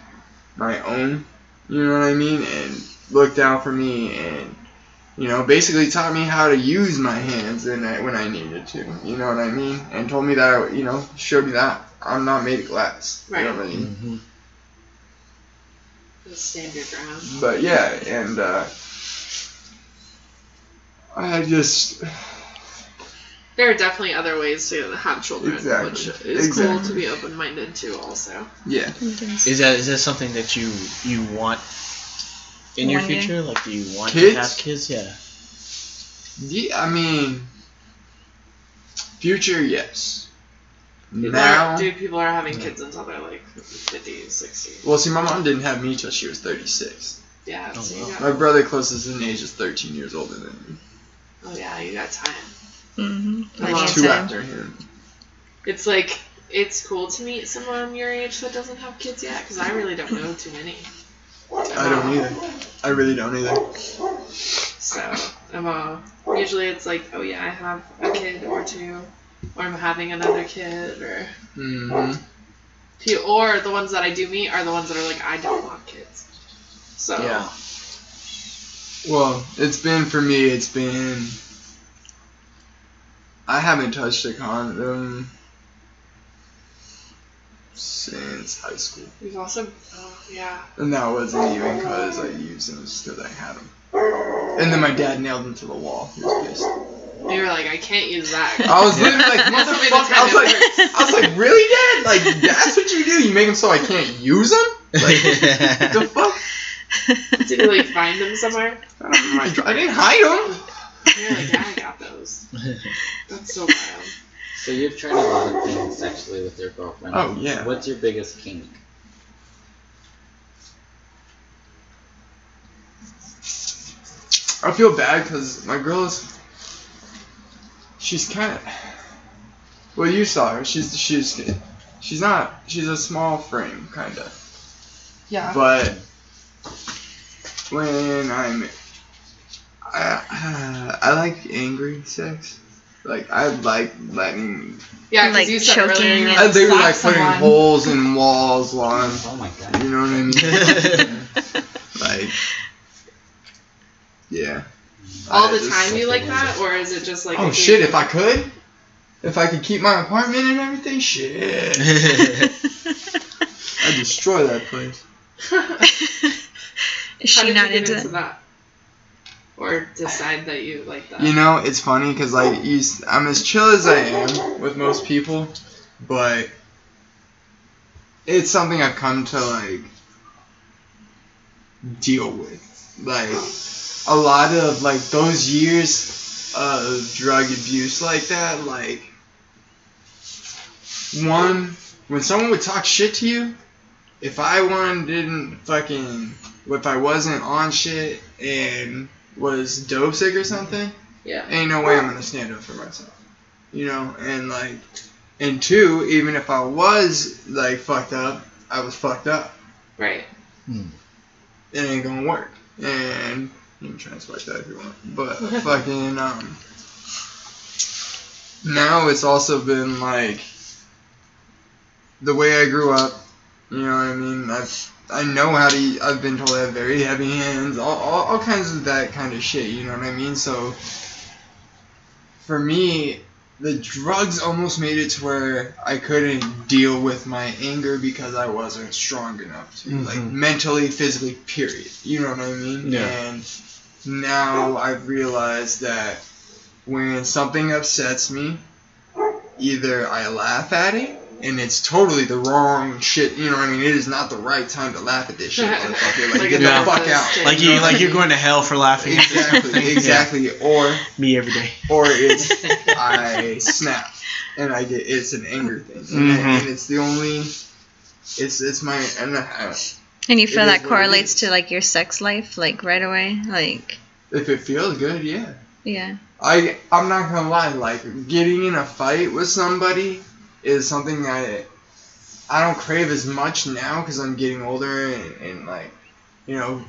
Speaker 7: my own, you know what I mean? And looked out for me and, you know, basically taught me how to use my hands when I, when I needed to, you know what I mean? And told me that, I, you know, showed me that I'm not made of glass. You know what I mean?
Speaker 4: Mm-hmm.
Speaker 5: Just stand your ground.
Speaker 7: But yeah, and uh, I just
Speaker 5: There are definitely other ways to have children,
Speaker 7: Exactly.
Speaker 5: which is cool to be open minded to. Also.
Speaker 7: yeah.
Speaker 4: Is that is that something that you you want in your
Speaker 3: One day?
Speaker 4: future? Like, do you want
Speaker 7: Kids?
Speaker 4: to have kids? Yeah.
Speaker 7: Yeah, I mean, future, yes.
Speaker 5: People
Speaker 7: Now,
Speaker 5: are, dude, people are having kids until they're like 50, 60.
Speaker 7: well, see, my mom didn't have me till she was 36.
Speaker 5: Yeah,
Speaker 4: Oh,
Speaker 5: so you
Speaker 4: wow.
Speaker 7: My brother closest in age is 13 years older than me.
Speaker 5: oh yeah, you got time.
Speaker 3: Mm-hmm.
Speaker 5: My
Speaker 7: I'm two
Speaker 3: time.
Speaker 7: after him.
Speaker 5: It's like it's cool to meet someone your age that doesn't have kids yet, because I really don't know too many.
Speaker 7: I don't either. I really don't either.
Speaker 5: So I'm uh, usually it's like, oh yeah, I have a kid or two, or I'm having another kid, or
Speaker 7: hmm
Speaker 5: or the ones that I do meet are the ones that are like, I don't want kids. So
Speaker 4: Yeah.
Speaker 7: Well, it's been for me. It's been. I haven't touched a condom since high school.
Speaker 5: we've also, oh yeah,
Speaker 7: And that wasn't even because I used them, it's because I had them. And then my dad nailed them to the wall. He was pissed.
Speaker 5: you were like, I can't use that.
Speaker 7: I was literally like, *laughs*
Speaker 5: That's the way
Speaker 7: motherfucker. I was like, I was like, really, dad? Like, that's what you do? You make them so I can't use them? Like, what the fuck?
Speaker 5: Did you like find them somewhere?
Speaker 7: I, don't know, my dr- I didn't hide them.
Speaker 5: You're like, yeah, I got those. *laughs* That's so wild.
Speaker 6: So you've tried a lot of things sexually with your girlfriend.
Speaker 7: Oh, yeah.
Speaker 6: What's your biggest kink?
Speaker 7: I feel bad because my girl is. She's kind of. Well, you saw her. She's she's she's not. She's a small frame, kind of.
Speaker 5: Yeah.
Speaker 7: But when I'm, I, I like angry sex. Like I like letting.
Speaker 5: Yeah,
Speaker 3: Like
Speaker 5: you said
Speaker 3: choking
Speaker 5: earlier you
Speaker 3: and-
Speaker 7: I
Speaker 5: want to
Speaker 7: literally
Speaker 5: slap
Speaker 7: like putting
Speaker 5: someone.
Speaker 7: holes in walls while I'm.
Speaker 6: Oh my god.
Speaker 7: You know what I mean? *laughs* like. Yeah.
Speaker 5: All
Speaker 7: I
Speaker 5: the time you like that, or is it just like?
Speaker 7: Oh shit! If I could, if I could keep my apartment and everything, shit, *laughs* I'd destroy that place. *laughs*
Speaker 3: Is
Speaker 5: How
Speaker 3: she
Speaker 5: did
Speaker 3: not
Speaker 5: you get
Speaker 3: into
Speaker 5: into that? Or decide that you like that?
Speaker 7: You know, it's funny because like you, s- I'm as chill as I am with most people, but it's something I've come to like deal with. Like a lot of like those years of drug abuse like that, like one when someone would talk shit to you, if I one didn't fucking if I wasn't on shit and was dope sick or something,
Speaker 5: yeah.
Speaker 7: ain't no way I'm gonna stand up for myself. You know, and like, and two, even if I was like fucked up, I was fucked up.
Speaker 5: Right. Hmm.
Speaker 7: It ain't gonna work. And you can translate that if you want, but fucking um. Now it's also been like the way I grew up. You know what I mean? I've I know how to. Eat, I've been told I have very heavy hands. All, all all kinds of that kind of shit. You know what I mean? So for me, the drugs almost made it to where I couldn't deal with my anger because I wasn't strong enough to, like
Speaker 4: Mhm.
Speaker 7: mentally, physically, period. You know what I mean?
Speaker 4: Yeah.
Speaker 7: And now I've realized that when something upsets me, either I laugh at it and it's totally the wrong shit. You know what I mean? It is not the right time to laugh at this shit, *laughs* motherfucker. Like,
Speaker 5: Like
Speaker 7: get the
Speaker 4: dog
Speaker 7: fuck out.
Speaker 4: Like you, like you're going to hell for laughing. at this
Speaker 7: Exactly, *laughs*
Speaker 4: thing.
Speaker 7: exactly. Or
Speaker 4: me every day.
Speaker 7: or *laughs* it's I snap and I get it's an anger thing, and,
Speaker 4: Mhm.
Speaker 7: and it's the only. It's it's my and I,
Speaker 3: And you feel
Speaker 7: is
Speaker 3: that correlates to like your sex life, like right away, like
Speaker 7: if it feels good, yeah.
Speaker 3: yeah.
Speaker 7: I I'm not gonna lie, like getting in a fight with somebody is something that I don't crave as much now because I'm getting older and, and like you know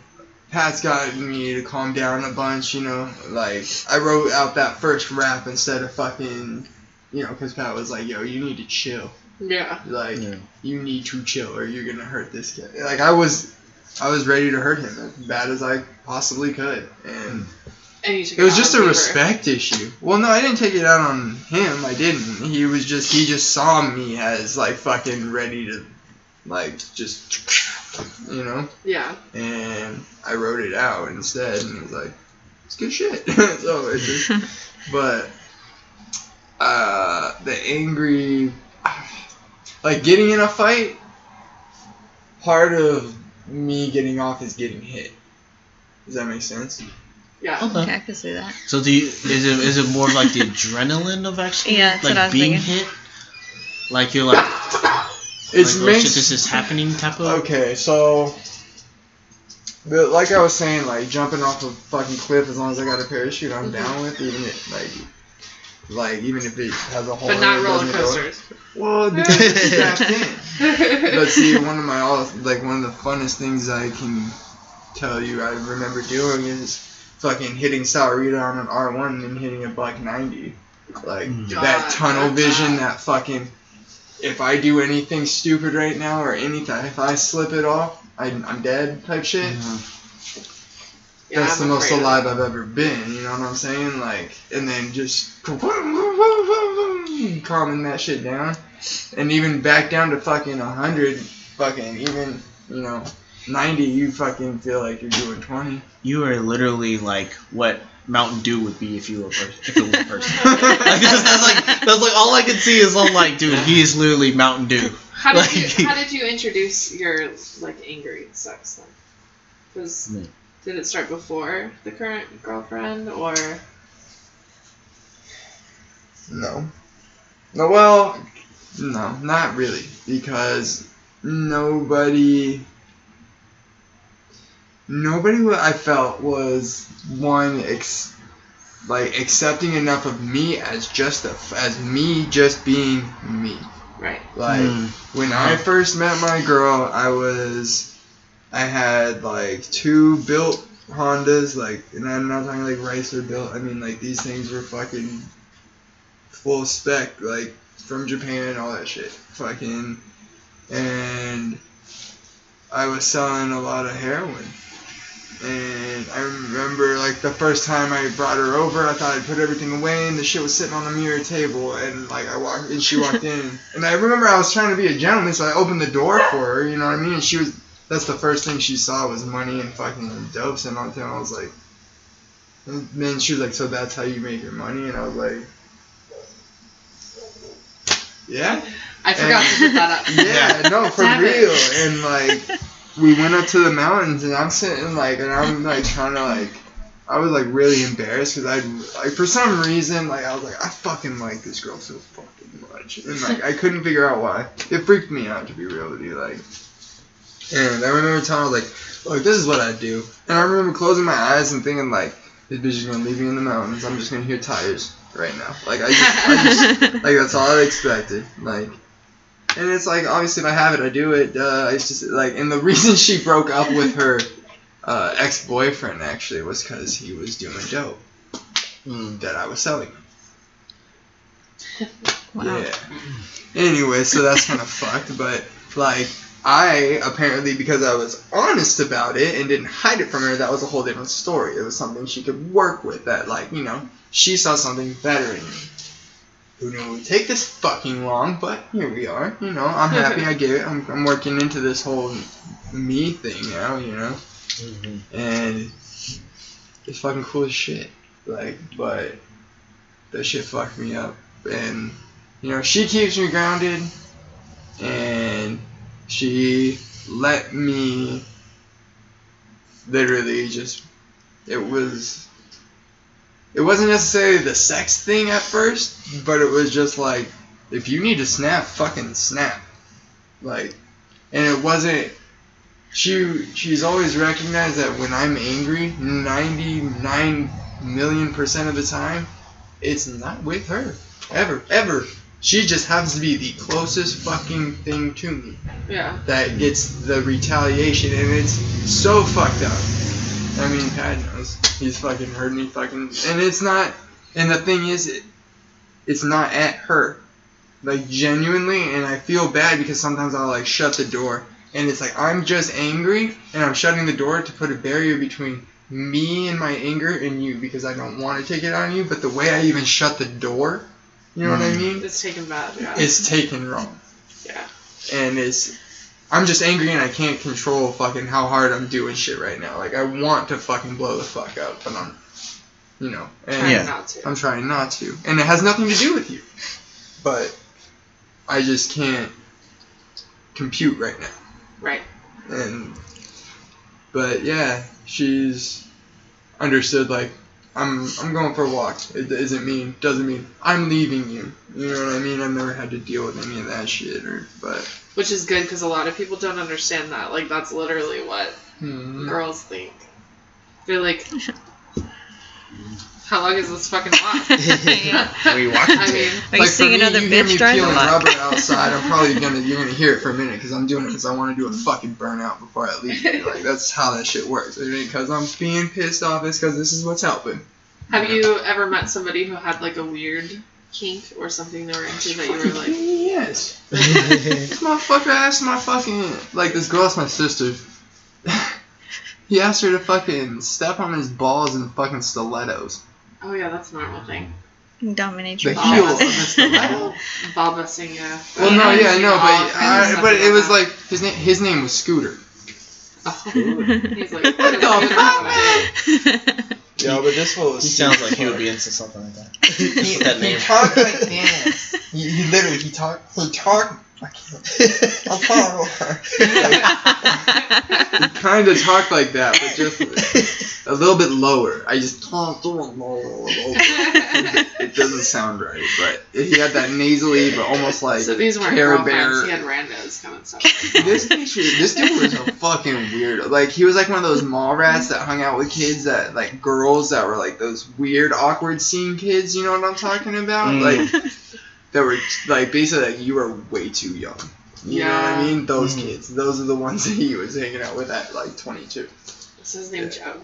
Speaker 7: Pat's got me to calm down a bunch. You know, like I wrote out that first rap instead of fucking you know because Pat was like, yo, you need to chill.
Speaker 5: Yeah.
Speaker 7: Like
Speaker 4: Yeah.
Speaker 7: you need to chill or you're gonna hurt this kid. Like I was. I was ready to hurt him as bad as I possibly could, and
Speaker 5: And you took
Speaker 7: it was just a
Speaker 5: Bieber.
Speaker 7: respect issue. Well, no, I didn't take it out on him. I didn't. He was just he just saw me as like fucking ready to, like just, you know.
Speaker 5: Yeah.
Speaker 7: And I wrote it out instead, and it was like, it's good shit. *laughs* so it's just, *laughs* but, uh, the angry, like getting in a fight. Part of me getting off is getting hit. Does that make sense?
Speaker 5: Yeah.
Speaker 4: Okay.
Speaker 3: Okay, I can see that.
Speaker 4: So do you, is it is it more like the adrenaline of actually
Speaker 3: Yeah, that's
Speaker 4: like
Speaker 3: what I was
Speaker 4: being
Speaker 3: thinking.
Speaker 4: hit? Like you're like,
Speaker 7: It's
Speaker 4: like, oh
Speaker 7: makes
Speaker 4: shit, this is happening type of.
Speaker 7: Okay, so, but like I was saying, like jumping off a fucking cliff as long as I got a parachute, I'm mm-hmm. down with even if like, like even if it has a hole.
Speaker 5: But
Speaker 7: in
Speaker 5: not roller coasters.
Speaker 7: Well, because it's strapped in. But see, one of my all like one of the funnest things I can tell you I remember doing is fucking hitting Sahuarita on an R1 and hitting a buck 90. Like
Speaker 4: Mm.
Speaker 7: that tunnel
Speaker 5: that's
Speaker 7: vision, that fucking. If I do anything stupid right now or anything, if I slip it off, I, I'm dead type shit.
Speaker 4: Mhm.
Speaker 5: Yeah,
Speaker 7: That's
Speaker 5: I'm
Speaker 7: the most alive. I've ever been. You know what I'm saying? Like, and then just calming that shit down, and even back down to fucking hundred, fucking even you know ninety, you fucking feel like you're doing twenty.
Speaker 4: You are literally like what Mountain Dew would be if you were a person, if it was a *laughs* person. like, that's, that's like that's like all I can see is I'm like, dude, he is literally Mountain Dew.
Speaker 5: How did
Speaker 4: Like-
Speaker 5: you How did you introduce your like angry sex then? Was
Speaker 4: Me.
Speaker 5: did it start before the current girlfriend or?
Speaker 7: No. No, well, no, not really, because nobody, nobody what I felt was one ex, like accepting enough of me as just a, as me just being me.
Speaker 5: Right.
Speaker 7: Like
Speaker 4: Mm.
Speaker 7: when I first met my girl, I was, I had like two built Hondas, like, and I'm not talking like Ricer built. I mean like these things were fucking full spec, like from Japan, all that shit. Fucking, and I was selling a lot of heroin. And I remember like the first time I brought her over, I thought I'd put everything away, and the shit was sitting on the mirror table, and like I walked, and she walked in, *laughs* and I remember I was trying to be a gentleman, so I opened the door for her, you know what I mean? And she was, that's the first thing she saw was money and fucking dope and on the table. I was like, and then she was like, so that's how you make your money, and I was like, yeah.
Speaker 5: I forgot to put that up. *laughs*
Speaker 7: Yeah, no, for real. And like, *laughs* we went up to the mountains, and I'm sitting like, and I'm like trying to like, I was like really embarrassed because I like for some reason like I was like I fucking like this girl so fucking much, and *laughs* like I couldn't figure out why. It freaked me out to be real with you, like. And I remember telling her like, look, this is what I do, and I remember closing my eyes and thinking like, this bitch is gonna leave me in the mountains. I'm just gonna hear tires right now. Like I just, I just *laughs* like that's all I expected. Like, and it's like obviously if I have it, I do it. Uh, it's just like, and the *laughs* reason she broke up with her uh, ex-boyfriend actually was because he was doing dope
Speaker 4: Mm.
Speaker 7: that I was selling. *laughs*
Speaker 3: Wow.
Speaker 7: Yeah. Anyway, so that's kind of *laughs* fucked, but like. I apparently, because I was honest about it and didn't hide it from her, that was a whole different story. It was something she could work with. That, like, you know, she saw something better in me. Who knew it would take this fucking long, but here we are. You know, I'm *laughs* happy I get it. I'm, I'm working into this whole me thing now, you know?
Speaker 6: Mhm.
Speaker 7: And it's fucking cool as shit. Like, but that shit fucked me up. And, you know, she keeps me grounded. And she let me literally just, it was, it wasn't necessarily the sex thing at first, but it was just like, if you need to snap, fucking snap. Like, and it wasn't, she she's always recognized that when I'm angry, 99 million percent of the time, it's not with her. Ever, ever. She just happens to be the closest fucking thing to me
Speaker 5: Yeah.
Speaker 7: that gets the retaliation, and it's so fucked up. I mean, Pat knows. He's fucking heard me fucking. And it's not. And the thing is, it, it's not at her. Like, genuinely, and I feel bad because sometimes I'll, like, shut the door. And it's like, I'm just angry, and I'm shutting the door to put a barrier between me and my anger and you because I don't want to take it on you. But the way I even shut the door, you know what I mm. mean?
Speaker 5: It's taken bad. Yeah.
Speaker 7: It's taken wrong
Speaker 5: yeah.
Speaker 7: and it's I'm just angry and I can't control fucking how hard I'm doing shit right now. Like I want to fucking blow the fuck up, but I'm, you know, and
Speaker 5: Trying
Speaker 4: Yeah.
Speaker 5: not to.
Speaker 7: I'm trying not to, and it has nothing to do with you, but I just can't compute right now.
Speaker 5: Right.
Speaker 7: And but yeah, she's understood like I'm I'm going for a walk. It doesn't mean doesn't mean I'm leaving you. You know what I mean? I've never had to deal with any of that shit or but
Speaker 5: Which is good because a lot of people don't understand that. Like that's literally what
Speaker 7: hmm.
Speaker 5: girls think. They're like, how long is this fucking *laughs* walk?
Speaker 3: yeah.
Speaker 4: Where are you walking
Speaker 5: I mean,
Speaker 3: Are you
Speaker 7: for
Speaker 3: seeing
Speaker 7: me,
Speaker 3: another
Speaker 7: you hear
Speaker 3: bitch
Speaker 7: me peeling rubber outside. I'm probably *laughs* gonna you're gonna hear it for a minute because I'm doing it because I want to do a fucking burnout before I leave. *laughs* Like that's how that shit works. Because I'm being pissed off. It's because this is what's helping.
Speaker 5: have you ever met somebody who had like a weird kink or something they were into that you were like,
Speaker 7: yes. This motherfucker asked my fucking like this girl, that's my sister. he asked her to fucking step on his balls in fucking stilettos.
Speaker 5: Oh yeah, that's a normal thing.
Speaker 3: Dominate
Speaker 7: The
Speaker 3: your
Speaker 7: heel
Speaker 3: balls.
Speaker 7: of *laughs* the stiletto.
Speaker 5: Ball busting, yeah.
Speaker 7: Well, no, yeah,
Speaker 5: seen
Speaker 7: no, but I,
Speaker 5: stuff
Speaker 7: but it was like his name. His name was Scooter.
Speaker 5: Oh. He's like,
Speaker 7: What the
Speaker 5: fuck?
Speaker 7: fuck? Yo, but this fool
Speaker 4: He sounds like he would be into something like that.
Speaker 7: He,
Speaker 4: With *laughs* that
Speaker 7: he
Speaker 4: name.
Speaker 7: talked like this. He, he literally he talked he talked like I'm sorry. *laughs* he kind of talked like that, but just a little bit lower. I just talked a little lower. It *laughs* doesn't sound right, but he had that nasally, but almost like
Speaker 5: so these weren't
Speaker 7: Care
Speaker 5: girlfriends.
Speaker 7: Bear.
Speaker 5: He had randos come and stuff.
Speaker 7: this picture, this dude was a fucking weirdo. Like he was like one of those mall rats that hung out with kids that like girls that were like those weird, awkward scene kids. You know what I'm talking about?
Speaker 4: Mm.
Speaker 7: Like that were like basically like you were way too young. You know what I mean? Those
Speaker 4: Mm.
Speaker 7: kids. Those are the ones *laughs* that he was hanging out with at like 22.
Speaker 5: What's his name? Joe.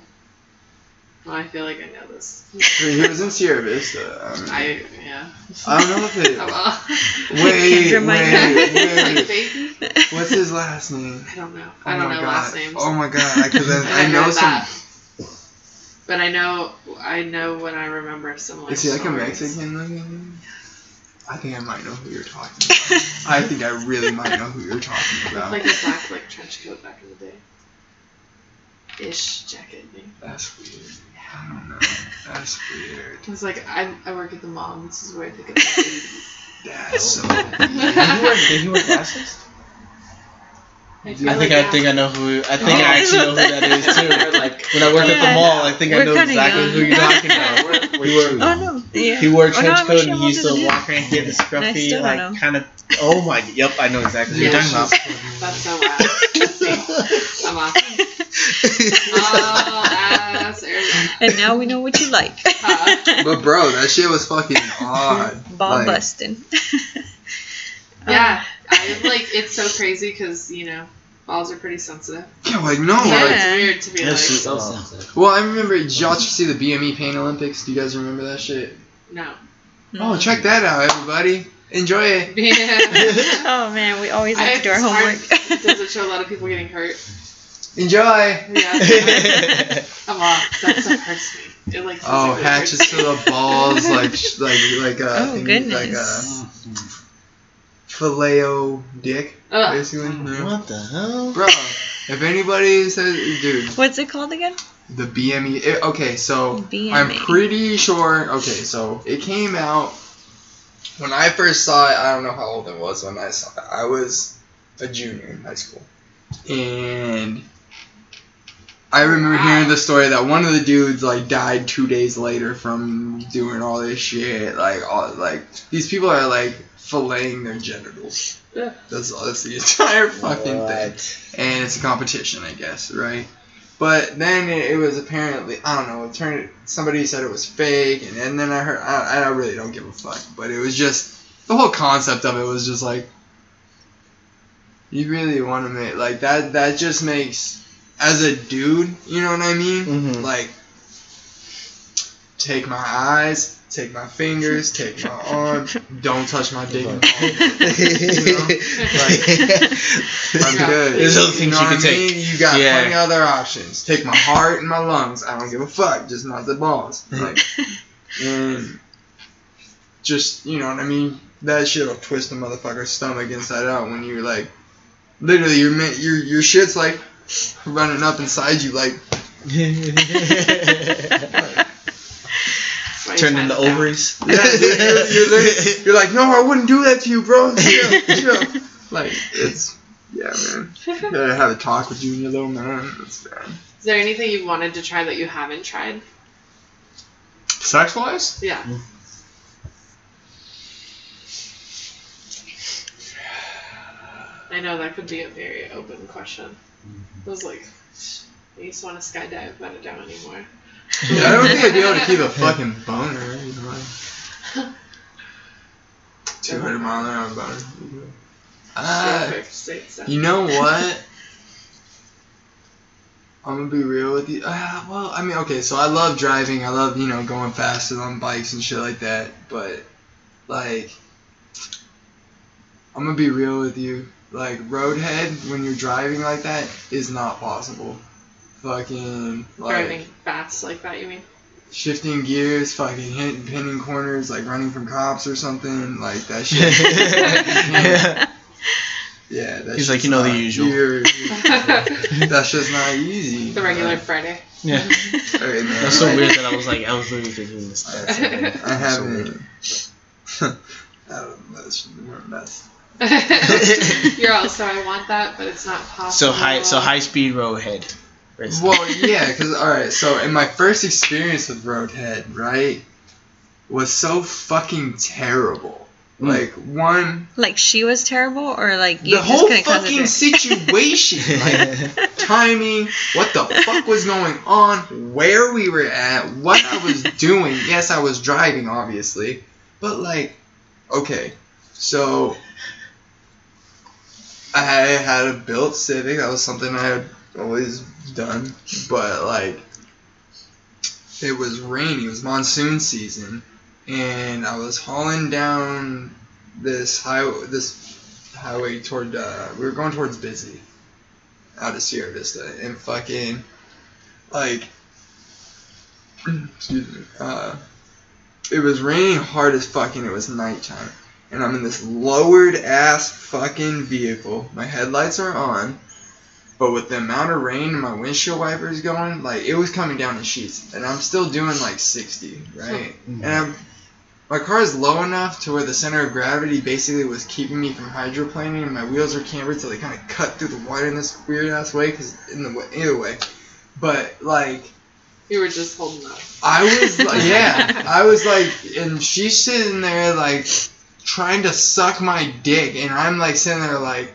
Speaker 5: Well, I feel like I know this.
Speaker 7: He was in Sierra Vista. I, *laughs* mean,
Speaker 5: I yeah.
Speaker 7: I don't know if it.
Speaker 5: Oh, *laughs* well.
Speaker 7: Wait,
Speaker 3: Kendra might
Speaker 7: wait, wait.
Speaker 5: baby.
Speaker 7: What's his last name?
Speaker 5: I don't know.
Speaker 7: Oh
Speaker 5: I don't
Speaker 7: my
Speaker 5: know
Speaker 7: god.
Speaker 5: last names.
Speaker 7: Oh my god. Because I, I
Speaker 5: I
Speaker 7: know
Speaker 5: know
Speaker 7: some.
Speaker 5: that. But I know I know when I remember similar.
Speaker 7: Is he like a
Speaker 5: stories.
Speaker 7: Mexican looking? I think I might know who you're talking about. I think I really might know who you're talking *laughs*
Speaker 5: Looked
Speaker 7: about.
Speaker 5: like a black like trench coat back in the day. Ish jacket thing.
Speaker 7: That's weird. I don't know. That's weird.
Speaker 5: It's like I, I work at the mall. This is where I think of the babies.
Speaker 7: That's so
Speaker 4: Did he
Speaker 7: weird. *laughs*
Speaker 4: wear, did he wear glasses? I think I think I know who. I think I actually know who that is *laughs* too.
Speaker 6: like
Speaker 4: When I worked at the mall, I think I know exactly
Speaker 3: young.
Speaker 4: who you're *laughs* talking about.
Speaker 6: we're, we're
Speaker 4: He wore-
Speaker 3: Oh no! Yeah.
Speaker 4: He wore a
Speaker 3: Oh, no,
Speaker 4: trench coat and he used to walk around. here had the scruffy, like kind of. Oh my! Yep, I know exactly who you're talking about. *laughs*
Speaker 5: That's so loud. I'm awesome. Oh, ass.
Speaker 3: And now we know what you like.
Speaker 5: Huh.
Speaker 7: But bro, that shit was fucking odd.
Speaker 3: Ball
Speaker 7: Like,
Speaker 3: busting.
Speaker 5: Yeah, um, I like it's so crazy because you know balls are pretty sensitive.
Speaker 7: Yeah, like no,
Speaker 5: So
Speaker 7: like.
Speaker 5: it's weird to be
Speaker 4: Yeah,
Speaker 5: like,
Speaker 4: she-
Speaker 6: So
Speaker 4: Oh.
Speaker 6: sensitive.
Speaker 7: Well, I remember. Did y'all see the BME Pain Olympics? Do you guys remember that shit?
Speaker 5: no.
Speaker 7: Oh, check that out, everybody. Enjoy it. *laughs*
Speaker 5: Yeah.
Speaker 3: Oh man, we always
Speaker 5: I-
Speaker 3: have to do our
Speaker 5: it's hard
Speaker 3: homework. *laughs*
Speaker 5: because it show a lot of people getting hurt.
Speaker 7: Enjoy.
Speaker 5: Yeah. *laughs* I'm off. That stuff hurts me. It like.
Speaker 7: Oh,
Speaker 5: physically
Speaker 7: hatches
Speaker 5: hurts
Speaker 7: to the balls, like like like a
Speaker 3: Oh,
Speaker 7: thing- like uh, a
Speaker 3: goodness.
Speaker 7: filet dick,
Speaker 5: Ugh.
Speaker 7: basically. Mm-hmm. Yeah.
Speaker 4: What the hell?
Speaker 7: Bro, if anybody says, dude,
Speaker 3: What's it called again?
Speaker 7: the BME. It, okay, so
Speaker 3: BME.
Speaker 7: I'm pretty sure. Okay, so it came out when I first saw it. I don't know how old I was when I saw it. I was a junior in high school, and I remember hearing the story that one of the dudes like died two days later from doing all this shit. Like all like these people are like filleting their genitals.
Speaker 5: Yeah.
Speaker 7: That's that's the entire fucking thing and it's a competition, I guess, right? But then it, it was apparently I don't know. It turned somebody said it was fake, and, and then I heard I, I really don't give a fuck. But it was just the whole concept of it was just like you really want to make like that. That just makes as a dude, you know what I mean?
Speaker 4: Mhm.
Speaker 7: Like take my eyes, take my fingers, take my arm. Don't touch my dick. and balls. *laughs* I'm
Speaker 5: Yeah.
Speaker 7: good.
Speaker 4: There's other things
Speaker 7: you know
Speaker 4: you can
Speaker 7: I mean?
Speaker 4: take.
Speaker 7: You got
Speaker 4: Yeah.
Speaker 7: plenty other options. Take my heart and my lungs. I don't give a fuck. Just not the balls. Like, and just you know what I mean. That shit'll twist a motherfucker's stomach inside out when you're like, literally, your your your shit's like running up inside you like.
Speaker 5: my *laughs* *laughs*
Speaker 4: Turn
Speaker 5: time
Speaker 4: into
Speaker 5: down.
Speaker 4: ovaries.
Speaker 7: Yeah, you're, you're, you're, *laughs* you're like, no, I wouldn't do that to you, bro. *laughs* Chill, chill. Like, it's, yeah, man. You gotta have a talk with Junior, though, man. It's bad.
Speaker 5: Is there anything you've wanted to try that you haven't tried?
Speaker 7: Sex wise?
Speaker 5: Yeah. I know that could be a very open question. Mm-hmm. I was like, I used to want to skydive, but I don't anymore.
Speaker 7: Yeah, I don't think I'd be able to keep a *laughs* fucking boner. You know, like, 200 mile an hour boner. Uh,
Speaker 5: Perfect state stuff.
Speaker 7: you know what? I'm gonna be real with you. Uh, well, I mean, okay, so I love driving. I love, you know, going faster on bikes and shit like that. But, like, I'm gonna be real with you. Like, roadhead, when you're driving like that, is not possible. Fucking, like,
Speaker 5: Driving fast like that, you mean?
Speaker 7: shifting gears, fucking hitting, pinning corners, like running from cops or something, like that *laughs* shit.
Speaker 4: yeah. *laughs*
Speaker 7: yeah, that
Speaker 4: He's like, you know the usual.
Speaker 7: you're- *laughs* that's just not easy.
Speaker 5: The regular
Speaker 7: Like,
Speaker 5: Friday.
Speaker 4: Yeah.
Speaker 7: okay, man,
Speaker 4: That's so weird that I was like, I was literally thinking this. That's so weird.
Speaker 7: I
Speaker 4: That's so weird.
Speaker 7: haven't. I don't know. That's, that's,
Speaker 5: You're also I want that, but it's not possible.
Speaker 4: So high, so high speed roadhead. Basically.
Speaker 7: well, *laughs* yeah, because alright, so in my first experience with Roadhead, right, was so fucking terrible.
Speaker 4: Mm.
Speaker 7: Like one,
Speaker 3: Like she was terrible, or like you
Speaker 7: the
Speaker 3: just
Speaker 7: whole
Speaker 3: couldn't
Speaker 7: fucking situation, *laughs* like timing, what the fuck was going on, where we were at, what I was *laughs* doing. Yes, I was driving, obviously, but like, okay, so I had a built Civic. That was something I had always done, but like, it was rainy. It was monsoon season, and I was hauling down this highway. This highway toward uh we were going towards Bisbee out of Sierra Vista and fucking like *clears throat* excuse me uh it was raining hard as fucking. it was nighttime and I'm in this lowered ass fucking vehicle my headlights are on but with the amount of rain and my windshield wipers going like it was coming down in sheets and I'm still doing like 60 right mm-hmm. and I'm my car is low enough to where the center of gravity basically was keeping me from hydroplaning, and my wheels are cambered, so they kind of cut through the water in this weird ass way. Cause in the way, either way, but like
Speaker 5: You were just holding up.
Speaker 7: I was *laughs* like, yeah, I was like, and she's sitting there like trying to suck my dick, and I'm like sitting there like.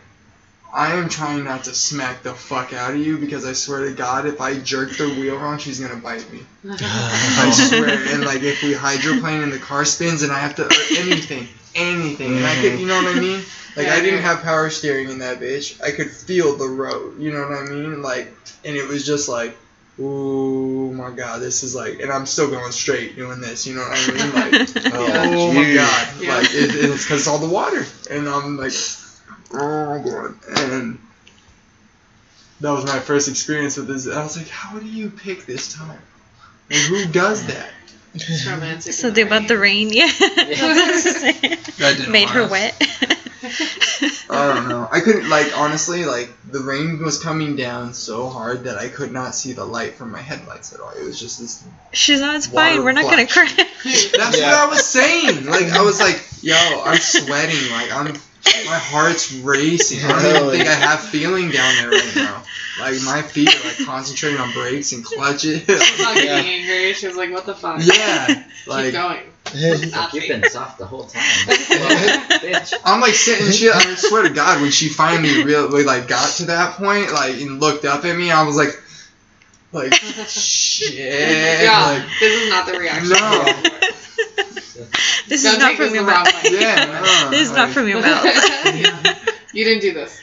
Speaker 7: I am trying not to smack the fuck out of you because I swear to God, if I jerk the wheel wrong, she's gonna bite me. *laughs* I swear. And like if we hydroplane and the car spins and I have to or anything, anything, and I could, you know what I mean? Like
Speaker 5: Yeah,
Speaker 7: I didn't have power steering in that bitch. I could feel the road. You know what I mean? Like, and it was just like, oh my god, this is like, and I'm still going straight doing this. You know what I mean? Like, *laughs* oh, oh my god,
Speaker 5: Yeah.
Speaker 7: like it, it's because all the water, and I'm like, oh god, and that was my first experience with this. I was like, how do you pick this time? Like, who does that?
Speaker 5: It's romantic.
Speaker 3: So
Speaker 5: in
Speaker 3: the about the rain, yeah. *laughs* That's what I. *laughs*
Speaker 7: That didn't
Speaker 3: Made her wet. *laughs*
Speaker 7: I don't know. I couldn't like honestly like the rain was coming down so hard that I could not see the light from my headlights at all. It was just this.
Speaker 3: She's not. It's fine. We're not gonna
Speaker 7: flash.
Speaker 3: crash.
Speaker 7: That's
Speaker 4: Yeah.
Speaker 7: what I was saying. Like I was like, yo, I'm sweating. Like I'm, my heart's racing. I don't even think I have feeling down there right now. Like my feet are like concentrating on brakes and clutches. *laughs*
Speaker 5: She's not
Speaker 4: Yeah.
Speaker 5: angry. She was like, "What the fuck?"
Speaker 7: yeah,
Speaker 5: Keep
Speaker 7: like
Speaker 5: going.
Speaker 6: It's like you've been soft the whole time. *laughs* Bitch.
Speaker 7: I'm like sitting and shit. I swear to God, when she finally really like got to that point, like and looked up at me, I was like, like *laughs* shit.
Speaker 5: yeah,
Speaker 7: Like,
Speaker 5: this is not the reaction.
Speaker 7: No.
Speaker 3: This
Speaker 5: Don't
Speaker 3: is not from your mouth.
Speaker 7: yeah, *laughs* no,
Speaker 3: This is not from your mouth.
Speaker 5: you didn't do this.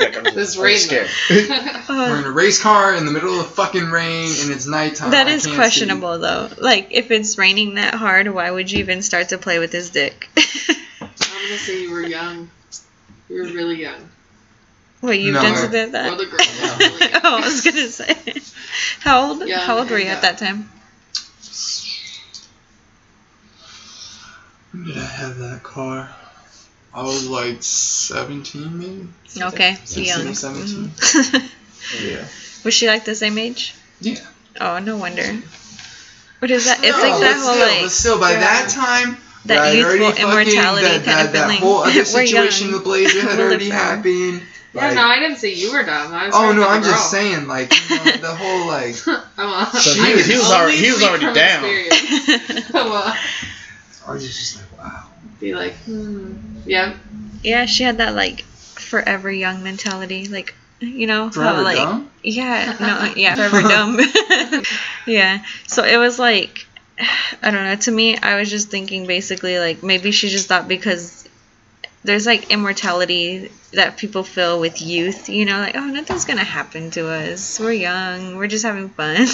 Speaker 4: Like, I'm,
Speaker 5: This
Speaker 4: I'm
Speaker 5: rain.
Speaker 4: scared. *laughs*
Speaker 7: Uh, we're in a race car in the middle of the fucking rain and it's nighttime.
Speaker 3: That is
Speaker 7: I
Speaker 3: is
Speaker 7: can't
Speaker 3: questionable though. Like if it's raining that hard, why would you even start to play with his dick? *laughs*
Speaker 5: I'm gonna say you were young. You were really young.
Speaker 3: Wait, you've
Speaker 7: No.
Speaker 3: done something like
Speaker 5: Or
Speaker 3: that?
Speaker 5: the girl was really
Speaker 3: oh, I was gonna say. How old?
Speaker 5: Young
Speaker 3: how old were
Speaker 5: and
Speaker 3: you at
Speaker 5: uh,
Speaker 3: that time?
Speaker 7: See. When did I have that car? I was like 17 maybe?
Speaker 3: Okay,
Speaker 7: 16
Speaker 3: young.
Speaker 7: or 17.
Speaker 3: Mhm. *laughs*
Speaker 7: Yeah.
Speaker 3: Was she like the same age?
Speaker 7: Yeah.
Speaker 3: Oh, no wonder. What is that? It's
Speaker 7: No,
Speaker 3: like that
Speaker 7: but
Speaker 3: whole
Speaker 7: still,
Speaker 3: like
Speaker 7: but still, by
Speaker 3: yeah.
Speaker 7: that time,
Speaker 3: That
Speaker 7: I'd
Speaker 3: youthful
Speaker 7: already fucking-
Speaker 3: immortality
Speaker 7: that,
Speaker 3: kind
Speaker 7: that,
Speaker 3: of
Speaker 7: that
Speaker 3: feeling.
Speaker 7: whole other *laughs*
Speaker 3: We're
Speaker 7: situation
Speaker 3: young.
Speaker 7: with Blazer *laughs* had
Speaker 3: We'll
Speaker 7: already
Speaker 3: live forever.
Speaker 7: happened.
Speaker 5: Yeah,
Speaker 7: Like,
Speaker 5: no, I didn't say you were dumb. I was
Speaker 7: oh no, I'm
Speaker 5: the
Speaker 7: just saying, like you know, the whole like.
Speaker 5: I'm a-
Speaker 4: So he was- he was already- he was already down.
Speaker 5: experience. well,
Speaker 7: I was just like, wow.
Speaker 5: Be like, hmm, yeah,
Speaker 3: yeah, she had that like forever young mentality, like you know how like
Speaker 7: dumb?
Speaker 3: yeah no *laughs* yeah forever dumb. *laughs* Yeah so it was like *sighs* I don't know to me I was just thinking basically like maybe she just thought because there's like immortality that people feel with youth you know like oh nothing's gonna happen to us. We're young. We're just having fun *laughs*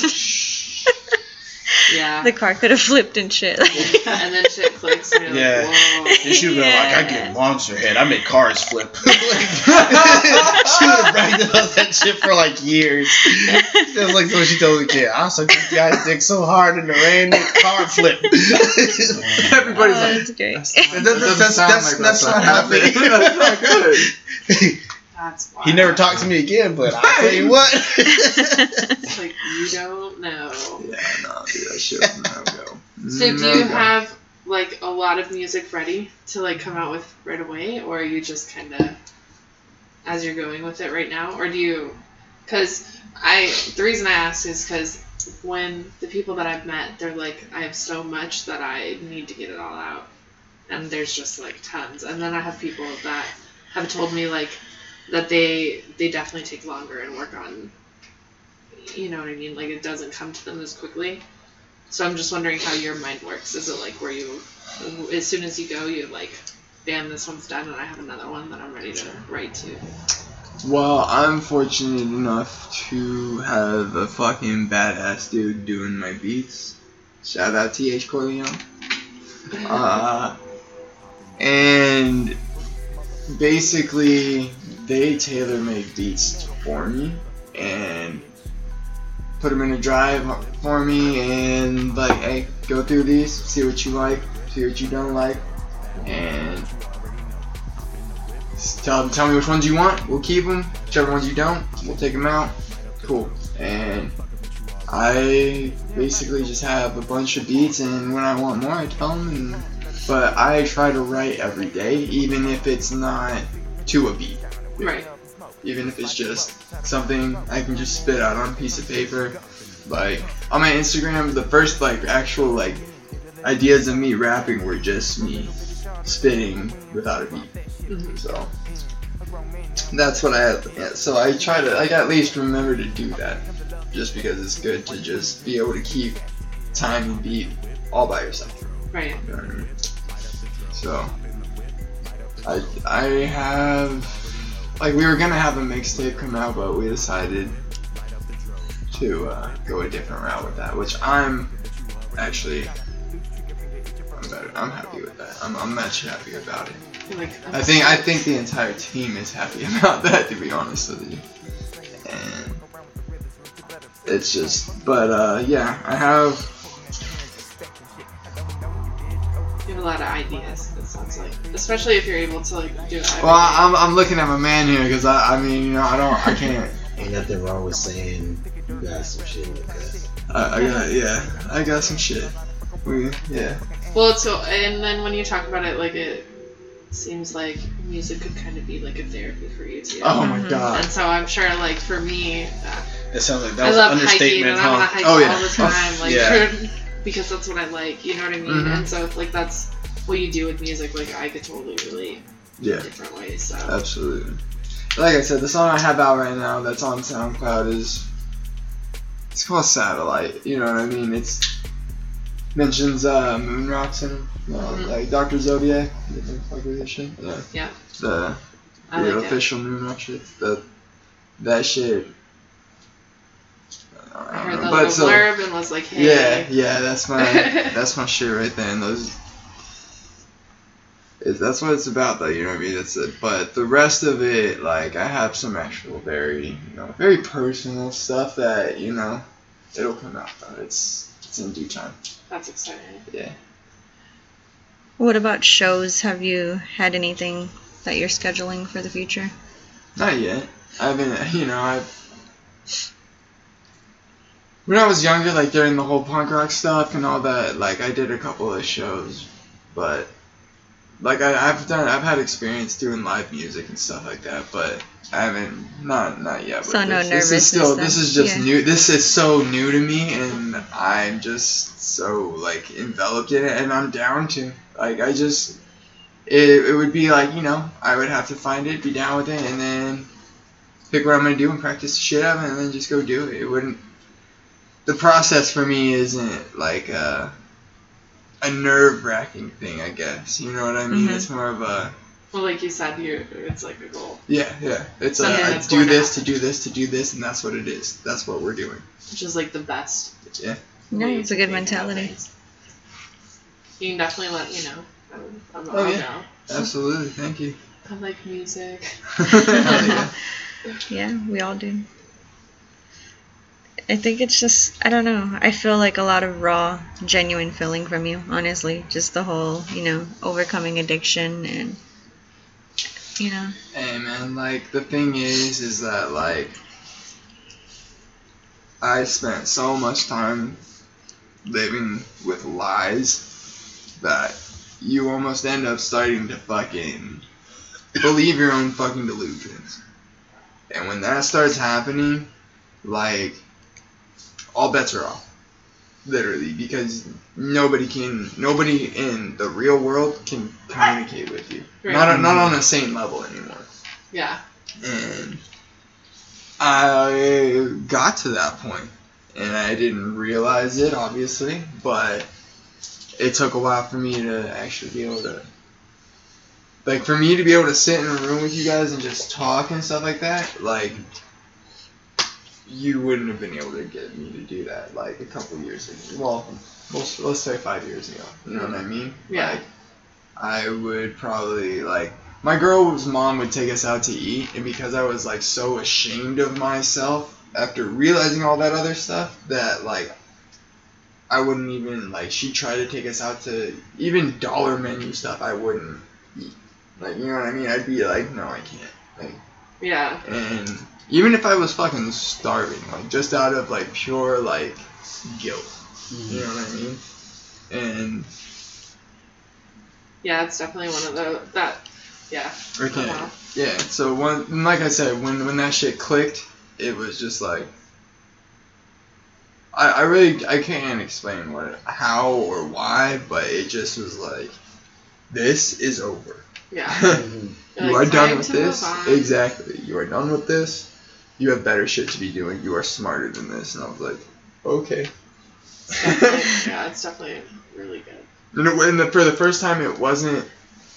Speaker 5: yeah.
Speaker 3: the car could have flipped and shit *laughs*
Speaker 5: and then shit clicks and you're
Speaker 4: Yeah.
Speaker 5: like, whoa.
Speaker 4: And she would have been like, I get monster head. I make cars flip. like, *laughs* she would have bragged about that shit for like years. It was like so she told the kid, I sucked this guy's dick so hard in the rain, the car flipped. *laughs*
Speaker 7: Everybody's
Speaker 3: Oh,
Speaker 7: like,
Speaker 3: that's great
Speaker 7: That's,
Speaker 4: That-
Speaker 7: that doesn't
Speaker 4: that's- that's- that's not happening.
Speaker 7: that's not good.
Speaker 5: That's wild.
Speaker 4: he never talked to me again, but I'll tell you what. *laughs*
Speaker 5: It's like, you *laughs* don't know.
Speaker 7: Yeah, no, dude, that shit was no go. *laughs*
Speaker 5: So do you
Speaker 7: go.
Speaker 5: have like a lot of music ready to like come out with right away, or are you just kind of as you're going with it right now, or do you? Because I the reason I ask is because when the people that I've met, they're like, I have so much that I need to get it all out, and there's just like tons, and then I have people that have told me like that they they definitely take longer and work on you know what I mean? Like it doesn't come to them as quickly. So I'm just wondering how your mind works. Is it like where you, as soon as you go, you're like, bam, this one's done, and I have another one that I'm ready to write to.
Speaker 7: Well, I'm fortunate enough to have a fucking badass dude doing my beats. Shout out TH Corleone. *laughs* Uh, and basically, they tailor make beats for me and put them in a drive for me and like, hey, go through these, see what you like, see what you don't like, and tell tell me which ones you want. We'll keep them. Whichever ones you don't, we'll take them out. Cool. And I basically just have a bunch of beats, and when I want more, I tell them. And, but I try to write every day, even if it's not to a beat.
Speaker 5: Right.
Speaker 7: Even if it's just something I can just spit out on a piece of paper. Like on my Instagram, the first like actual like ideas of me rapping were just me spitting without a beat.
Speaker 5: Mhm.
Speaker 7: So that's what I yeah, so I try to like at least remember to do that. Just because it's good to just be able to keep time and beat all by yourself.
Speaker 5: Right.
Speaker 7: You know I mean? So I I have like we were gonna have a mixtape come out but we decided to uh, go a different route with that, which I'm actually I'm better I'm happy with that. I'm I'm much happy about it. I think I think the entire team is happy *laughs* about that. To be honest with you, and it's just. But uh, yeah, I have.
Speaker 5: You have a lot of ideas. It sounds like, especially if you're able to like do it.
Speaker 7: Well, I- I'm, I'm looking at my man here because I, I mean, you know, I don't, I can't. *laughs*
Speaker 9: Ain't nothing wrong with saying you got some shit like that.
Speaker 7: I, I got, yeah, I got some shit. We, yeah.
Speaker 5: Well, so and then when you talk about it, like it seems like music could kind of be like a therapy for you too.
Speaker 7: Oh my
Speaker 3: Mhm.
Speaker 7: god.
Speaker 5: And so I'm sure, like for me, uh,
Speaker 4: It sounds like that
Speaker 5: I
Speaker 4: was
Speaker 5: love
Speaker 4: an
Speaker 5: hiking
Speaker 4: understatement,
Speaker 5: and I want to
Speaker 4: huh?
Speaker 5: hike
Speaker 7: Oh, yeah.
Speaker 5: all the time, like *laughs*
Speaker 4: Yeah.
Speaker 5: for- *laughs* because that's what I like. You know what I mean?
Speaker 7: Mhm.
Speaker 5: And so like that's what you do with music, like I could totally relate
Speaker 7: Yeah,
Speaker 5: in different ways. So
Speaker 7: absolutely. Like I said, the song I have out right now that's on SoundCloud is it's called Satellite. You know what I mean? It's mentions uh, moon rocks in it, you know,
Speaker 5: Mhm.
Speaker 7: like Doctor Zodiak. You fuck with shit? Yeah.
Speaker 5: Yeah.
Speaker 7: The the
Speaker 5: like it.
Speaker 7: official moon rock shit. That that shit. I
Speaker 5: I heard
Speaker 7: know,
Speaker 5: the
Speaker 7: but
Speaker 5: little
Speaker 7: so-
Speaker 5: blurb and was like, hey.
Speaker 7: Yeah, yeah, that's my *laughs* that's my shit right there. And those, it, that's what it's about, though. You know what I mean? That's it. But the rest of it, like, I have some actual very, you know, very personal stuff that you know, it'll come out. Though it's it's in due time.
Speaker 5: That's exciting.
Speaker 7: Yeah.
Speaker 3: What about shows? Have you had anything that you're scheduling for the future?
Speaker 7: Not yet. I've been, *laughs* you know, I've. When I was younger, like during the whole punk rock stuff and all that, like I did a couple of shows, but like I, I've done, I've had experience doing live music and stuff like that, but I haven't, not not yet.
Speaker 3: So no
Speaker 7: this. This is still, this is just
Speaker 3: Yeah.
Speaker 7: new. This is so new to me, and I'm just so like enveloped in it, and I'm down to like I just. It, it would be like you know I would have to find it, be down with it, and then pick what I'm gonna do and practice the shit out of it, and then just go do it. It wouldn't. The process for me isn't like a, a nerve wracking thing, I guess. You know what I mean?
Speaker 3: Mhm.
Speaker 7: It's more of a
Speaker 5: Well, like you said, you it's like a goal,
Speaker 7: yeah, yeah. It's a
Speaker 5: Something
Speaker 7: I do
Speaker 5: going to
Speaker 7: this to do this to do this, and that's what it is. That's what we're doing.
Speaker 5: which is like the best.
Speaker 7: Yeah.
Speaker 3: No, it's a good mentality.
Speaker 5: You can definitely let me know. I'm, I'm,
Speaker 7: Oh, yeah.
Speaker 5: know.
Speaker 7: Absolutely. Thank you.
Speaker 5: I like music. *laughs*
Speaker 7: Yeah. *laughs*
Speaker 3: Yeah, we all do. I think it's just I don't know. I feel like a lot of raw, genuine feeling from you, honestly. Just the whole, you know, overcoming addiction and you know.
Speaker 7: Hey man, like the thing is, is that like I spent so much time living with lies that you almost end up starting to fucking believe your own fucking delusions. And when that starts happening, like all bets are off. Literally, because nobody can, nobody in the real world can communicate with you.
Speaker 5: Right.
Speaker 7: Not, not on the mm-hmm. same level anymore
Speaker 5: Yeah.
Speaker 7: and I got to that point, and I didn't realize it, obviously, but it took a while for me to actually be able to, like, for me to be able to sit in a room with you guys and just talk and stuff like that, like, you wouldn't have been able to get me to do that, like, a couple years ago. Well, let's, let's say five years ago. You know what I mean?
Speaker 5: Yeah.
Speaker 7: Like, I would probably, like, my girl's mom would take us out to eat, and because I was like so ashamed of myself after realizing all that other stuff, that like I wouldn't even like she tried to take us out to even dollar menu stuff. I wouldn't eat. Like you know what I mean? I'd be like, no, I can't. Like,
Speaker 5: Yeah.
Speaker 7: and even if I was fucking starving, like just out of like pure like guilt. You mm-hmm. know what I mean? And
Speaker 5: Yeah, it's definitely one of the that. Yeah.
Speaker 7: Okay.
Speaker 5: Wow. Uh-huh.
Speaker 7: Yeah. So when, like I said, when when that shit clicked, it was just like, I I really I can't explain what how or why, but it just was like, this is over.
Speaker 5: Yeah. *laughs*
Speaker 7: you
Speaker 5: You're
Speaker 7: done with this. Exactly. You are done with this. You have better shit to be doing. You are smarter than this. And I was like, okay.
Speaker 5: It's yeah, it's definitely really good.
Speaker 7: And, it, and the, for the first time, it wasn't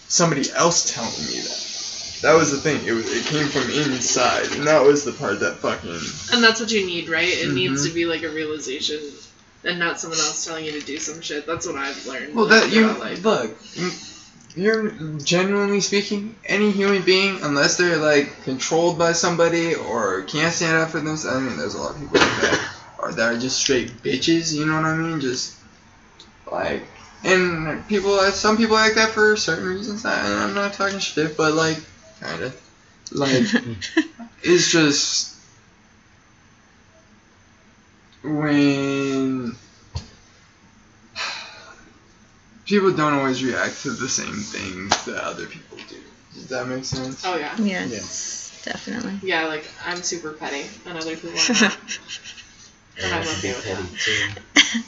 Speaker 7: somebody else telling me that. That was the thing. It was. It came from inside, and that was the part that fucking.
Speaker 5: And that's what you need, right? It needs
Speaker 7: Mhm.
Speaker 5: to be like a realization and not someone else telling you to do some shit. That's what I've learned.
Speaker 7: Well,
Speaker 5: like,
Speaker 7: that you
Speaker 5: throughout life.
Speaker 7: look. You- you're genuinely speaking, any human being, unless they're like controlled by somebody or can't stand up for themselves. I mean, there's a lot of people like that, or that are just straight bitches. You know what I mean? Just like, and people, some people like that for certain reasons. I, I'm not talking shit, but like, kind of, like, *laughs* it's just when people don't always react to the same things that other people do. Does that make sense?
Speaker 5: Oh yeah.
Speaker 3: Yes, definitely.
Speaker 5: Yeah, like I'm super petty, and other people are not. *laughs* and I'm okay with
Speaker 6: petty
Speaker 5: that.
Speaker 6: too.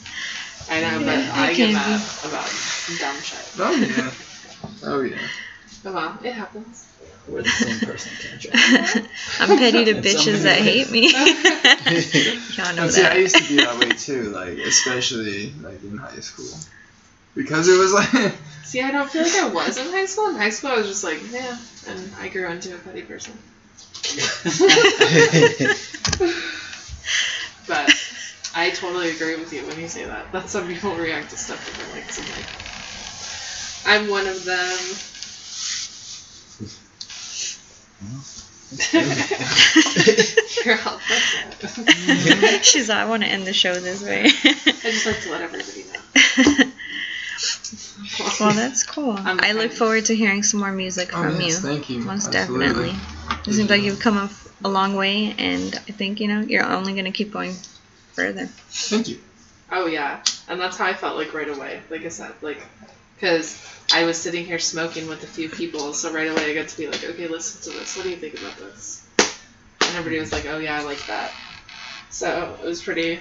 Speaker 6: *laughs*
Speaker 5: I know, but I get
Speaker 3: can
Speaker 5: mad
Speaker 3: be.
Speaker 5: about dumb shit.
Speaker 7: Oh yeah. *laughs* Oh yeah.
Speaker 5: Oh well, it happens.
Speaker 6: We're the same person, Kendra.
Speaker 3: I'm petty to bitches
Speaker 6: many
Speaker 3: that hate me. Y'all know
Speaker 7: And see, I used to be that way too, like especially like in high school, because it was like *laughs*
Speaker 5: See, I don't feel like I was in high school. In high school, I was just like, yeah, and I grew into a petty person. *laughs* But I totally agree with you when you say that. That some people react to stuff differently. Cause I'm like, I'm one of them. You're all upset.
Speaker 3: She's like, I want to end the show this way.
Speaker 5: I just like to let everybody know. *laughs* *laughs*
Speaker 3: well, that's cool.
Speaker 5: I'm
Speaker 3: I look forward to hearing some more music
Speaker 7: oh,
Speaker 3: from
Speaker 7: yes,
Speaker 3: you.
Speaker 7: thank you.
Speaker 3: Most
Speaker 7: Absolutely.
Speaker 3: definitely. It seems like you've come a, a long way, and I think you know you're only gonna keep going further.
Speaker 7: Thank you.
Speaker 5: Oh yeah, and that's how I felt like right away. Like I said, like because I was sitting here smoking with a few people, so right away I got to be like, okay, listen to this. What do you think about this? And everybody was like, oh yeah, I like that. So it was pretty,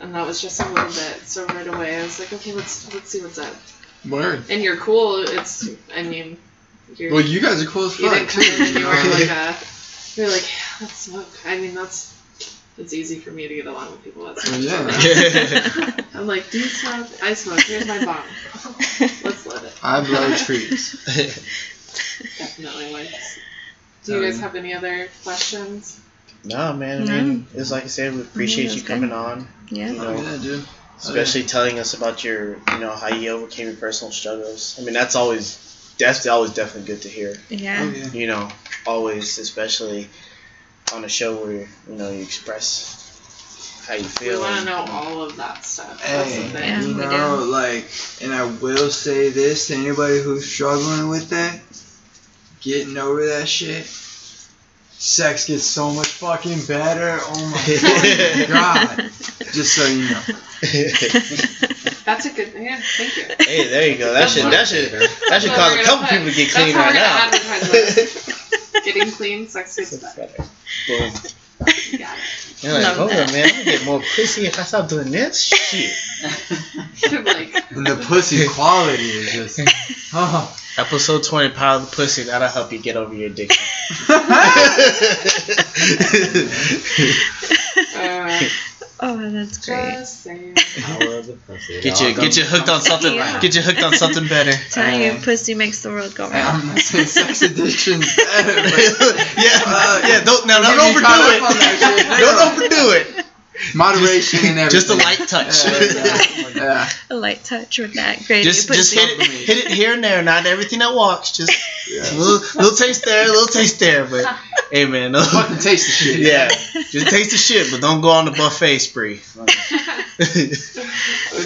Speaker 5: and that was just a little bit. So right away I was like, okay, let's let's see what's up.
Speaker 7: Word.
Speaker 5: And you're cool. It's I mean, you're,
Speaker 7: Well, you guys are cool as fuck.
Speaker 5: you
Speaker 7: fuck
Speaker 5: didn't come in and
Speaker 7: too.
Speaker 5: you were like *laughs* a, you're like, yeah, let's smoke. I mean that's. It's easy for me to get along with people. That's
Speaker 7: Well, yeah. *laughs*
Speaker 5: I'm like, do you smoke? I smoke. Here's my bomb. Let's let it.
Speaker 7: I blow trees. *laughs*
Speaker 5: Definitely likes. Do you guys
Speaker 4: Um,
Speaker 5: have any other questions?
Speaker 4: No, man. I
Speaker 3: No.
Speaker 4: mean, it's like I said, we appreciate
Speaker 3: that's
Speaker 4: you
Speaker 3: good.
Speaker 4: coming on,
Speaker 3: Yeah.
Speaker 4: you
Speaker 7: Oh yeah, dude.
Speaker 4: especially telling us about your, you know, how you overcame your personal struggles. I mean, that's always, that's always definitely good to hear.
Speaker 3: Yeah.
Speaker 7: Oh yeah.
Speaker 4: You know, always, especially on a show where you know you express how you feel.
Speaker 5: We
Speaker 4: feel.
Speaker 5: want to know all of that stuff. That's the
Speaker 7: Hey,
Speaker 5: thing.
Speaker 3: Yeah,
Speaker 7: you know, like, and I will say this to anybody who's struggling with that, getting over that shit. Sex gets so much fucking better. Oh my *laughs* god! Just so you know. *laughs*
Speaker 5: That's a good. Yeah, thank you.
Speaker 4: hey, there you go. That should that should that should cause a couple
Speaker 5: put.
Speaker 4: people to get clean right now.
Speaker 5: gonna advertise this. *laughs* Getting clean, sex gets better.
Speaker 4: Boom.
Speaker 5: Yeah.
Speaker 4: You're like,
Speaker 3: Love
Speaker 4: hold
Speaker 3: that.
Speaker 4: on, man. I'm gonna get more pussy if I stop doing this shit.
Speaker 5: Like.
Speaker 7: And the pussy quality is just. Oh.
Speaker 4: Episode 20, Power of the Pussy. That'll help you get over your addiction.
Speaker 5: Uh, *laughs*
Speaker 3: Oh, that's great.
Speaker 6: Power of the pussy.
Speaker 4: Get you get you hooked on something.
Speaker 3: Yeah.
Speaker 4: Get you hooked on something better. *laughs*
Speaker 3: Telling you,
Speaker 7: Uh,
Speaker 3: pussy makes the world go round.
Speaker 7: I'm not saying sex *laughs* addiction's better, but
Speaker 4: yeah,
Speaker 7: Uh,
Speaker 4: yeah. Don't now,
Speaker 7: don't
Speaker 4: don't
Speaker 7: get me caught
Speaker 4: overdo
Speaker 7: up on that
Speaker 4: it. don't overdo it. *laughs*
Speaker 7: moderation and everything.
Speaker 4: Just a light touch.
Speaker 7: Yeah, yeah, *laughs* yeah.
Speaker 3: A light touch with that great
Speaker 4: Just just hit it, hit it here and there. Not everything that walks. Just *laughs*
Speaker 7: yeah.
Speaker 4: a little, little taste there, a little taste there. But hey, man, no,
Speaker 7: Fucking taste the shit.
Speaker 4: yeah, just taste the shit, but don't go on the buffet spree.
Speaker 5: Oh,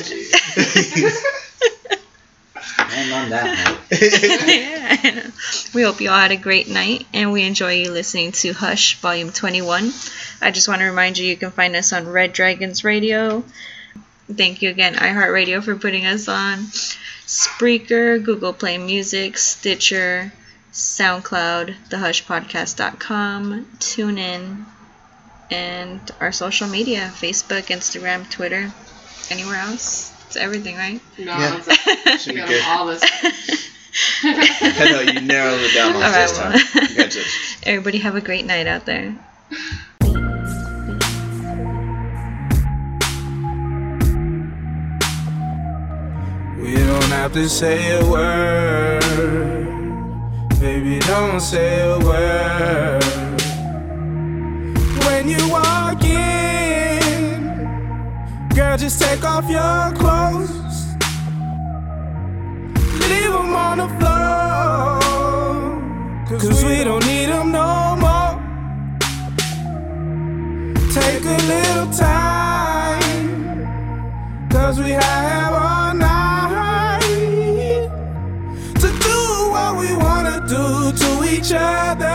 Speaker 5: geez.
Speaker 6: And on that *laughs*
Speaker 3: yeah, We hope you all had a great night and we enjoy you listening to Hush Volume 21. I just want to remind you you can find us on Red Dragons Radio. Thank you again, iHeartRadio, for putting us on. Spreaker, Google Play Music, Stitcher, SoundCloud, thehushpodcast.com, TuneIn, and our social media Facebook, Instagram, Twitter, anywhere else. It's everything, right?
Speaker 5: No,
Speaker 4: Yeah.
Speaker 5: it's *laughs*
Speaker 4: Should be good.
Speaker 5: all this. *laughs*
Speaker 4: I know you narrowed it down on
Speaker 3: All
Speaker 4: this
Speaker 3: right,
Speaker 4: time.
Speaker 3: well.
Speaker 4: Congratulations. *laughs*
Speaker 3: Everybody have a great night out there.
Speaker 10: We don't have to say a word. Baby, don't say a word. When you walk in, girl, just take off your clothes. Leave them on the floor. Cause we don't need them no more. Take a little time. Cause we have all night to do what we wanna do to each other,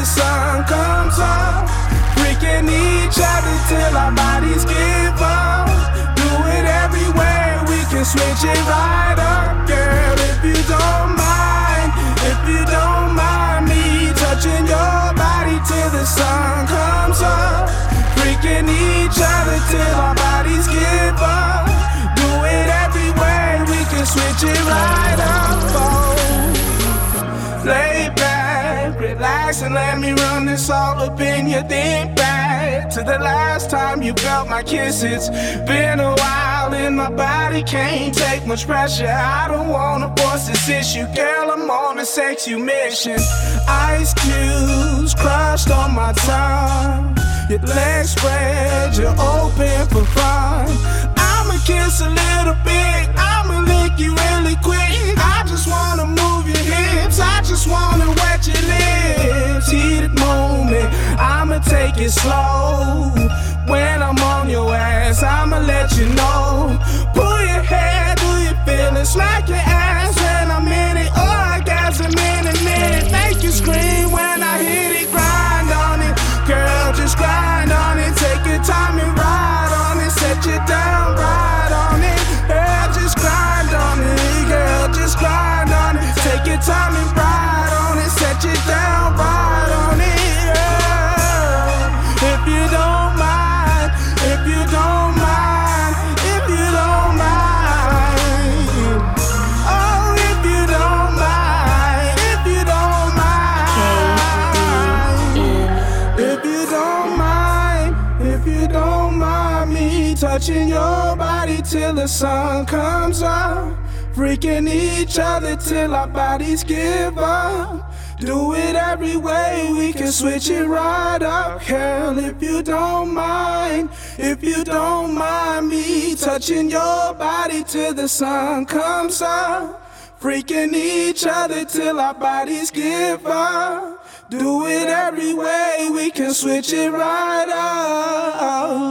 Speaker 10: the sun comes up. Freaking each other till our bodies give up. Do it everywhere, we can switch it right up, girl, if you don't mind. If you don't mind me touching your body till the sun comes up. Freaking each other till our bodies give up. Do it everywhere, we can switch it right up. Oh. Lay back, relax, and let me run this all up in your think back to the last time you felt my kiss. It's been a while, and my body can't take much pressure. I don't wanna force this issue, girl. I'm on a sexy mission. Ice cubes crushed on my tongue. Your legs spread, you're open for fun. I'ma kiss a little bit, I'ma lick you really quick. I just wanna move your hips, I just wanna wet your lips. Heated moment, I'ma take it slow. When I'm on your ass, I'ma let you know. Pull your hair, do your feelings like your ass when I'm in it. Oh, I got some in minute. Make you scream sun comes up. Freaking each other till our bodies give up. Do it every way, we can switch it right up, girl. If you don't mind, if you don't mind me touching your body till the sun comes up. Freaking each other till our bodies give up. Do it every way, we can switch it right up.